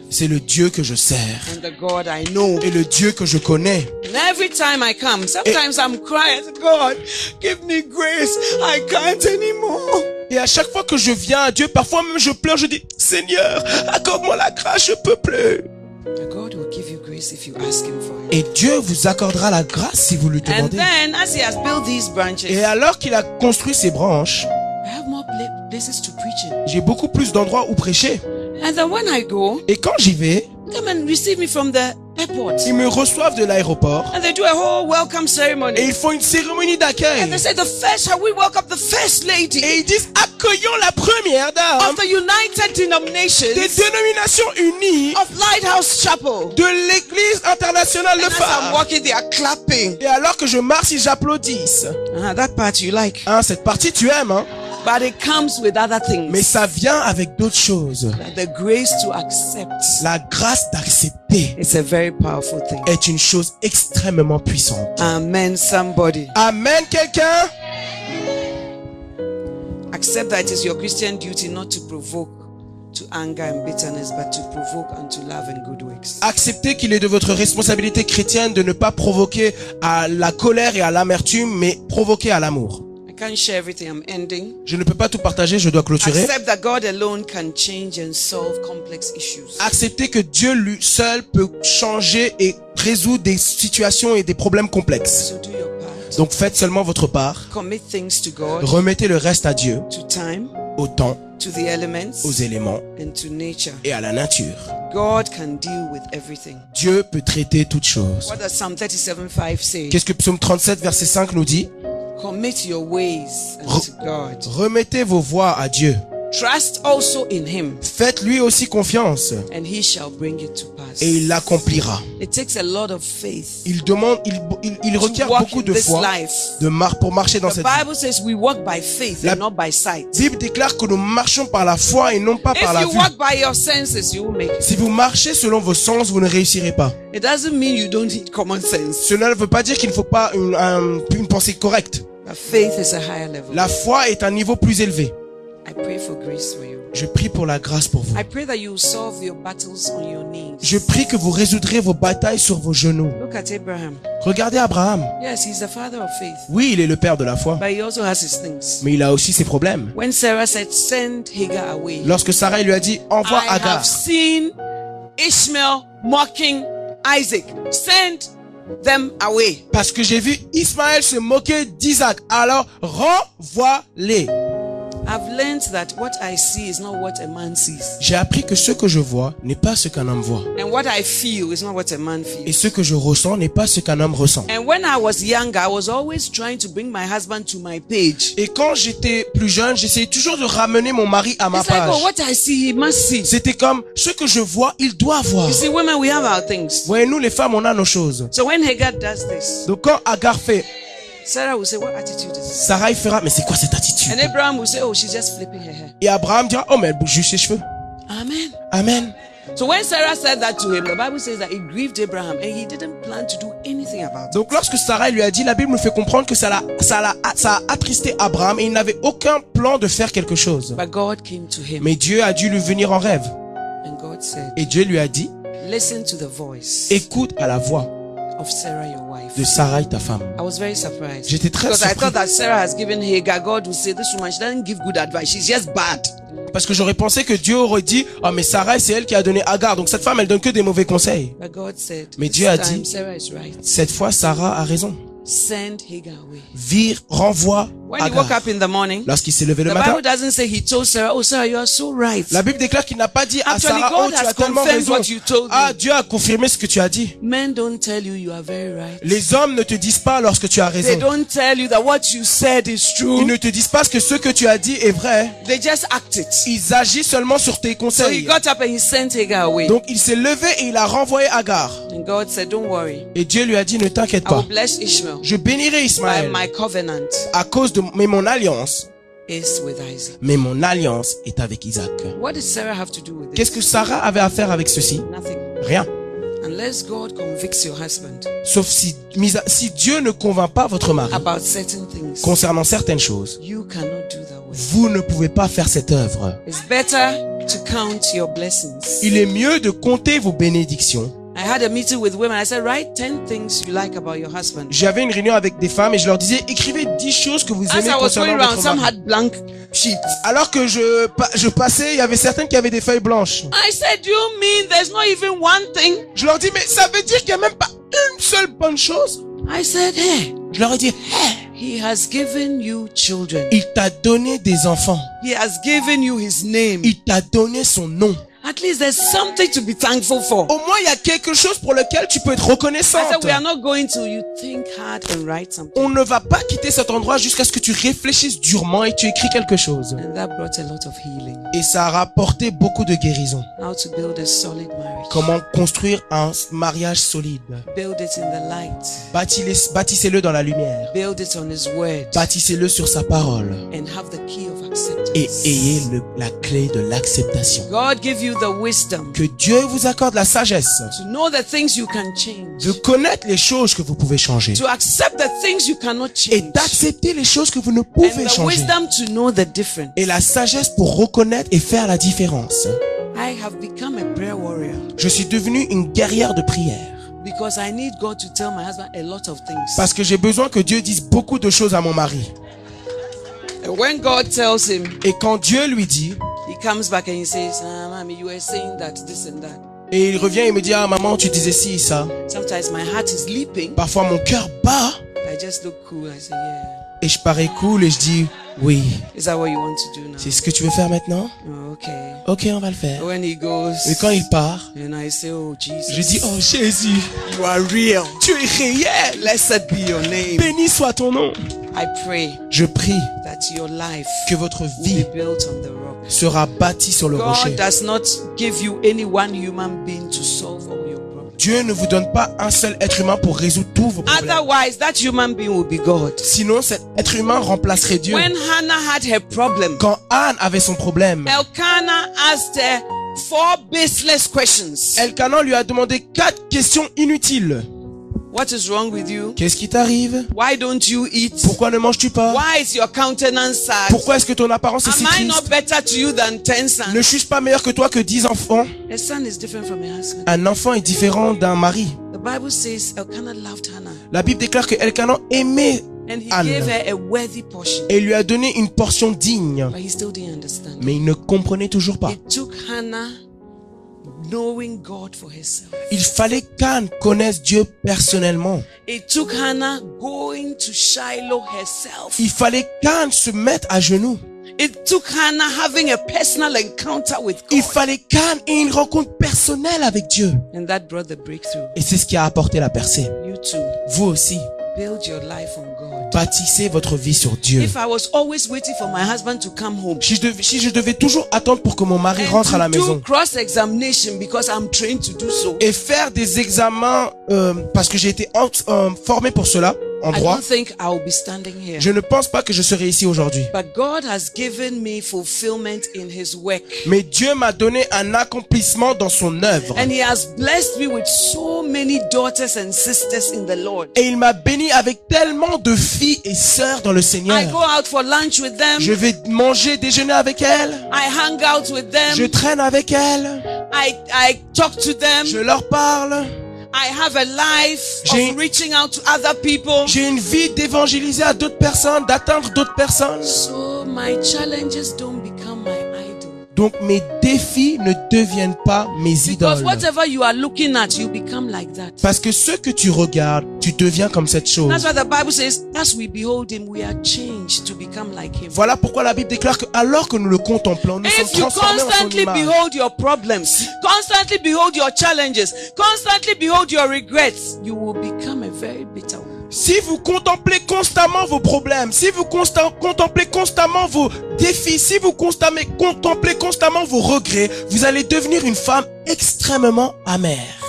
c'est le Dieu que je sers and the God I know. et le Dieu que je connais. And every time I come, sometimes I'm crying, I say, God, give me grace. I can't anymore. Et à chaque fois que je viens à Dieu, parfois même je pleure, je dis, Seigneur, accorde-moi la grâce, je peux plus. And God will give you grace if you ask Him for it. Et Dieu vous accordera la grâce si vous lui And demandez. then, as He has built these branches, Et alors qu'il a construit ces branches, I have more pla- places to preach in. j'ai beaucoup plus d'endroits où prêcher. And then when I go, Et quand j'y vais, come and receive me from the airport. ils me reçoivent de l'aéroport And they do a whole welcome et ceremony. ils font une cérémonie And d'accueil. they say, the first, shall we welcome the first lady Et ils disent, accueillons la première dame of the United des Denominations dénominations unies of Lighthouse Chapel. de l'église internationale de And as I'm femmes. walking, they are clapping. Et alors que je marche, ils applaudissent. Ah, that part you like. Hein, cette partie, tu aimes, hein? But it comes with other things. Mais ça vient avec d'autres choses. the grace to accept. La grâce d'accepter It's a very powerful thing. est une chose extrêmement puissante. Amen, somebody. Amen, quelqu'un? Accept that it is your Christian duty not to provoke to anger and bitterness, but to provoke unto love and good works. Acceptez qu'il est de votre responsabilité chrétienne de ne pas provoquer à la colère et à l'amertume, mais provoquer à l'amour. I can't share everything. I'm ending. Je ne peux pas tout partager, je dois clôturer. Accept that God alone can change and solve complex issues. Acceptez que Dieu lui seul peut changer et résoudre des situations et des problèmes complexes. So do your part. Donc faites seulement votre part. Commit things to God, Remettez le reste à Dieu, to time, au temps, to the elements, aux éléments and to nature. et à la nature. God can deal with everything. Dieu peut traiter toutes choses. What does Psalm 37:5 say? Qu'est-ce que Psaume 37, verset 5 nous dit? Commit your ways unto God. Remettez vos voix à Dieu. Trust also in Him, Faites lui aussi confiance and He shall bring it to pass. et il l'accomplira. It takes a lot of faith Il demande, il, il, requiert beaucoup de foi de mar pour marcher dans The cette vie. Bible says we walk by faith La- and not by sight. Bible déclare que nous marchons par la foi et non pas par la vue. walk by your senses, you will make it. Si vous marchez selon vos sens, vous ne réussirez pas. It doesn't mean you don't need common sense. Cela ne veut pas dire qu'il ne faut pas une, un- une pensée correcte. But faith is a higher level. La foi est un niveau plus élevé. Je prie pour la grâce pour vous. I pray that you will solve your battles on your knees. Je prie que vous résoudrez vos batailles sur vos genoux. Look at Abraham. Regardez Abraham. Yes, he's the father of faith, Oui, il est le père de la foi, but he also has his things. mais il a aussi ses problèmes. When Sarah said, Send Hagar away, Lorsque Sarah lui a dit, envoie I Agar, have seen Ishmael mocking Isaac. Send them away. parce que j'ai vu Ismaël se moquer d'Isaac. Alors, renvoie-les. J'ai appris que ce que je vois n'est pas ce qu'un homme voit. And what I feel is not what a man Et ce que je ressens n'est pas ce qu'un homme ressent. And when I was young, I was always trying to bring my husband to my page. Et quand j'étais plus jeune, j'essayais toujours de ramener mon mari à ma page. oh, see. C'était comme, ce que je vois, il doit voir. You see, women, we have our things. Voyez, nous les femmes, on a nos choses. So when Hagar does this, Donc quand Agar fait, Sarah will say, What attitude is this? Sarah fera, mais c'est quoi cette attitude? And Abraham will say, Oh, she's just flipping her hair. Et Abraham dira, oh mais elle bouge juste ses cheveux. Amen. Amen. So when Sarah said that to him, the Bible says that it grieved Abraham and he didn't plan to do anything about it. Donc lorsque Sarah lui a dit, la Bible nous fait comprendre que ça l'a, ça l'a, ça a attristé Abraham et il n'avait aucun plan de faire quelque chose. But God came to him Mais Dieu a dû lui venir en rêve. and God said, Et Dieu lui a dit, Listen to the voice écoute à la voix of Sarah, your. De Sarah ta femme. I was very surprised. J'étais très Because I surpris. thought that Sarah has given Hagar. God would say, This woman, she doesn't give good advice. She's just bad. Parce que j'aurais pensé que Dieu aurait dit, oh mais Sarah c'est elle qui a donné Agar. Donc cette femme elle donne que des mauvais conseils. But God said, Mais Dieu a dit- right. Cette fois Sarah a raison. Send Hagar away. Vire, renvoie When he woke up in the morning, Lorsqu'il s'est levé the le matin, Bible doesn't say he told Sarah, Oh, Sarah, you are so right. la Bible déclare qu'il n'a pas dit à Actually, Sarah, God oh tu has as tellement confirmed raison. what you told me. Ah, Dieu a confirmé ce que tu as dit. Men don't tell you you are very right. Les hommes ne te disent pas lorsque tu as They raison. don't tell you that what you said is Ils true. ne te disent pas que ce que tu as dit est vrai. They just act it. Ils agissent seulement sur tes So he conseils. got up and he sent Hagar away. Donc il s'est levé et il a renvoyé Agar. And God said, Don't worry. Et Dieu lui a dit, ne t'inquiète I will pas. bless Ishmael. Je bénirai Ismaël my covenant à cause de mais mon alliance. is with Isaac. Mais mon alliance est avec Isaac. What did Sarah have to do with Qu'est-ce que Sarah avait à faire avec ceci? Nothing. Rien. Unless God convicts your husband Sauf si, si Dieu ne convainc pas votre mari about certain things, concernant certaines choses, you cannot do that way. vous ne pouvez pas faire cette œuvre. It's better to count your blessings. Il est mieux de compter vos bénédictions. I had a meeting with women. I said, Write 10 things you like about your husband. J'avais une réunion avec des femmes et je leur disais, écrivez 10 choses que vous As aimez I was concernant going around, votre some mari. had blank sheets. Alors que je, pa- je passais, il y avait certaines qui avaient des feuilles blanches. I said, You mean there's not even one thing? Je leur dis, mais ça veut dire qu'il n'y a même pas une seule bonne chose I said, Hey, Je leur ai dit, He has given you children. il t'a donné des enfants. He has given you His name. Il t'a donné son nom. At least there's something to be thankful for. Au moins, il y a quelque chose pour lequel tu peux être I reconnaissante. said, We are not going to. You think hard and write something. On ne va pas quitter cet endroit jusqu'à ce que tu réfléchisses durement et tu écris quelque chose. And that brought a lot of healing. Et ça a rapporté beaucoup de guérison. How to build a solid marriage. Comment construire un mariage solide. Build it in the light. Bâtis- Bâtissez-le dans la lumière. Build it on His word. Bâtissez-le sur sa parole. And have the key of. Et ayez le- la clé de l'acceptation. Que Dieu vous accorde la sagesse to know the things you can change. de connaître les choses que vous pouvez changer. To accept the things you cannot Et d'accepter les choses que vous ne And pouvez the changer. wisdom to know the difference. Et la sagesse pour reconnaître et faire la différence. I have become a prayer warrior Je suis devenu une guerrière de prière. because I need God to tell my husband a lot of things. Parce que j'ai besoin que Dieu dise beaucoup de choses à mon mari. And when God tells him, Et quand Dieu lui dit, he comes back and he says, ah, Mommy, you were saying that, this and that. et il revient et me dit, ah maman, tu disais ci, ça. Sometimes my heart is leaping. Parfois mon cœur bat I just look cool. I say, Yeah. et je parais cool et je dis, oui. Is that what you want to do now? C'est ce que tu veux faire maintenant? Oh, okay. Ok, on va le faire. When he goes, Et quand il part, and I say, Oh, Jesus. je dis, oh Jésus, you are real. tu es réel. Blessed be your name. Béni soit ton nom. I pray Je prie that your life que votre vie built on the rock. sera bâtie sur le rocher. God does not give you any one human being to solve. Dieu ne vous donne pas un seul être humain pour résoudre tous vos problèmes. Otherwise, that human being will be God. Sinon, cet être humain remplacerait Dieu. When Hannah had her problem, Quand Anne avait son problème, Elkanah asked her four baseless questions. Elkanan lui a demandé quatre questions inutiles. What is wrong with you? Qu'est-ce qui t'arrive? Why don't you eat? Pourquoi ne manges-tu pas? Why is your countenance sad? Pourquoi est-ce que ton apparence est si Am I not triste better to you than ten Ne suis-je pas meilleur que toi que dix enfants? A son is different from a husband. Un enfant est différent d'un mari. The Bible says Elkanah loved Hannah La Bible déclare que Elkanan aimait and he Anne. gave her a worthy portion, et lui a donné une portion digne. but he still didn't understand. Mais il ne comprenait toujours pas. It took Hannah knowing God for herself. Il fallait qu'Anne connaisse Dieu personnellement. It took Hannah going to Shiloh herself. Il fallait qu'Anne se mette à genoux. It took Hannah having a personal encounter with Il God. fallait qu'Anne ait une rencontre personnelle avec Dieu. And that brought the breakthrough. Et c'est ce qui a apporté la percée. You too, Vous aussi, build your life on. Bâtissez votre vie sur Dieu. If I was always waiting for my husband to come home Si je, devais, si je devais toujours attendre pour que mon mari rentre à la maison. cross-examination because I'm trained to do so, et faire des examens euh, parce que j'ai été en- euh, formé pour cela, endroit, don't think I will be standing here. je ne pense pas que je serai ici aujourd'hui. But God has given me fulfillment in His work. Mais Dieu m'a donné un accomplissement dans son œuvre. And He has blessed me with so many daughters and sisters in the Lord. Et il m'a béni avec tellement de filles et sœurs dans le I go Seigneur. out for lunch with them. Je vais manger, déjeuner avec elles. I hang out with Je them. traîne avec elles. I, I talk to them. Je leur parle. I have a life J'ai- of reaching out to other people. J'ai une vie d'évangéliser à d'autres personnes, d'atteindre d'autres personnes. So my challenges don't. Donc mes défis ne deviennent pas mes Because idoles. whatever you are looking at, you become like that. Parce que ce que tu regardes, tu deviens comme cette chose. That's why the Bible says, as we behold him, we are changed to become like him. Voilà pourquoi la Bible déclare que alors que nous le contemplons, nous sommes If you transformés en son constantly image. behold your problems, constantly behold your challenges, constantly behold your regrets, you will become a very bitter. Si vous contemplez constamment vos problèmes, si vous contemplez constamment vos défis, si vous contemplez constamment vos regrets, vous allez devenir une femme extrêmement amère.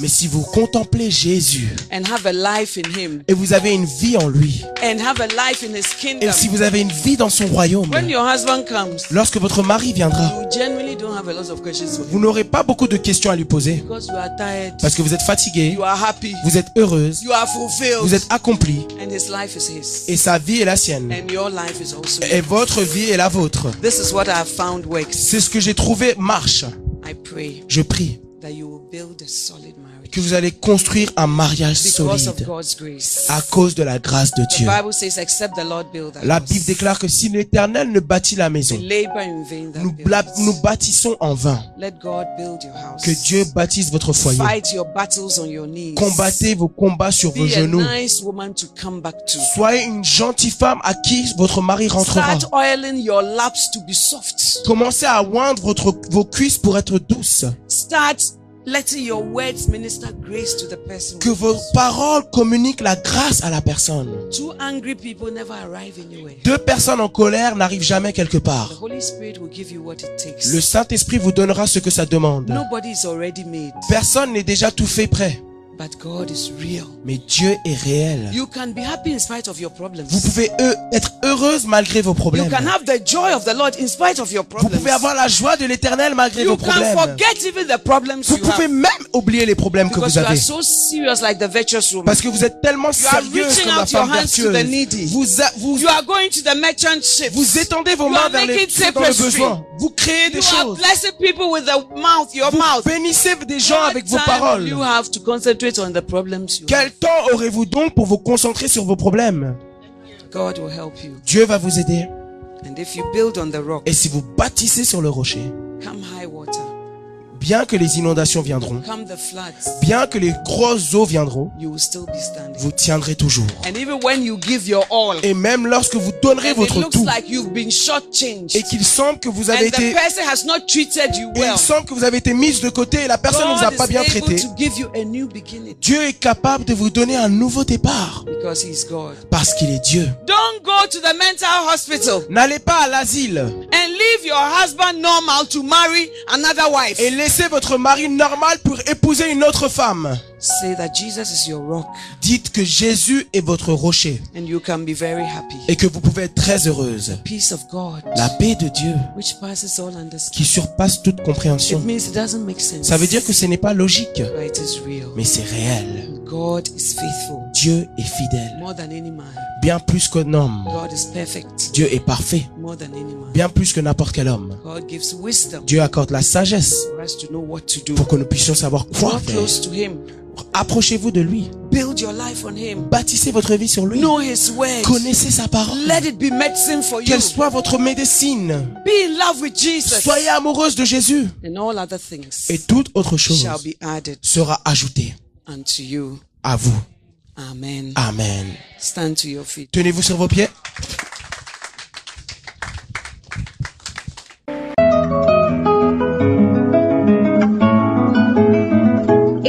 Mais si vous contemplez Jésus and have a life in him. et vous avez une vie en lui, and have a life in his et kingdom, si vous avez une vie dans son royaume, when your husband comes, lorsque votre mari viendra, you genuinely don't have a lot of questions for him. vous n'aurez pas beaucoup de questions à lui poser. Because you are tired, parce que vous êtes fatigué, you are happy, vous êtes heureuse, you are fulfilled, vous êtes accompli. And his life is his, et sa vie est la sienne. And your life is also et votre vie est la vôtre. This is what I have found works. C'est ce que j'ai trouvé marche. I pray Je prie that you will build a solid que vous allez construire un mariage solide à cause de la grâce de Dieu. La Bible déclare que si l'Éternel ne bâtit la maison, nous, bâtissons en vain. Que Dieu bâtisse votre foyer. Combattez vos combats sur vos genoux. Soyez une gentille femme à qui votre mari rentrera. Commencez à oindre votre, vos cuisses pour être douces. Start letting your words minister grace to the person. Que vos paroles communiquent la grâce à la personne. Two angry people never arrive anywhere. Deux personnes en colère n'arrivent jamais quelque The part. Holy Spirit will give you what it takes. Le Saint-Esprit vous donnera ce que ça demande. Nobody is already made, Personne n'est déjà tout fait prêt. But God is real. Mais Dieu est réel. You can be happy in spite of your problems. Vous pouvez euh, être heureuse malgré vos You problèmes. can have the joy of the Lord in spite of your Vous problems. pouvez avoir la joie de l'éternel malgré You vos can problèmes. forget even the problems Vous you pouvez have. même oublier les problèmes que Because vous you are avez. so serious like the virtuous woman. Parce que vous êtes tellement You reaching comme la out your femme hands to the vertueuse. needy. Vous, a- vous, You are going to the merchant ships. vous étendez vos You mains vers les dans le besoin. Vous créez des You are choses. blessing people with the mouth, your Vous mouth. bénissez des gens What avec vos paroles. You have to concentrate on the problems you Quel temps aurez-vous donc pour vous concentrer sur vos problèmes? Have. God will help you. Dieu va vous aider. And if you build on the rock, Et si vous bâtissez sur le rocher, come high water, bien que les inondations viendront, bien que les grosses eaux viendront, vous tiendrez toujours. Et même lorsque vous donnerez votre tout, et qu'il semble que vous avez été, et il semble que vous avez été mise de côté et la personne ne vous a pas bien traité, Dieu est capable de vous donner un nouveau départ. Parce qu'il est Dieu. Don't go to the mental hospital. N'allez pas à l'asile. And leave your husband normal to marry another wife. et laissez votre mari normal pour épouser une autre femme. Say that Jesus is your rock Dites que Jésus est votre rocher and you can be very happy. et que vous pouvez être très heureuse. Peace of God, La paix de Dieu which passes all understanding. qui surpasse toute It compréhension. means it doesn't make sense. Ça veut dire que ce n'est pas logique, but it is real. mais c'est réel. God is faithful Dieu est fidèle, more than any man. bien plus qu'un homme. God is perfect Dieu est parfait, more than any man. bien plus que n'importe quel homme. God gives wisdom Dieu accorde la sagesse for us to know what to do. pour que nous puissions savoir quoi faire. close to Him. Approchez-vous de lui. Build your life on Him. Bâtissez votre vie sur lui. Know His word. Connaissez sa parole. Let it be medicine for you. Qu'elle soit votre médecine. Be in love with Jesus. Soyez amoureuse de Jésus. And all other things Et toute autre chose shall be added sera ajoutée unto you. à vous. Amen. Amen. Stand to your feet. Tenez-vous sur vos pieds.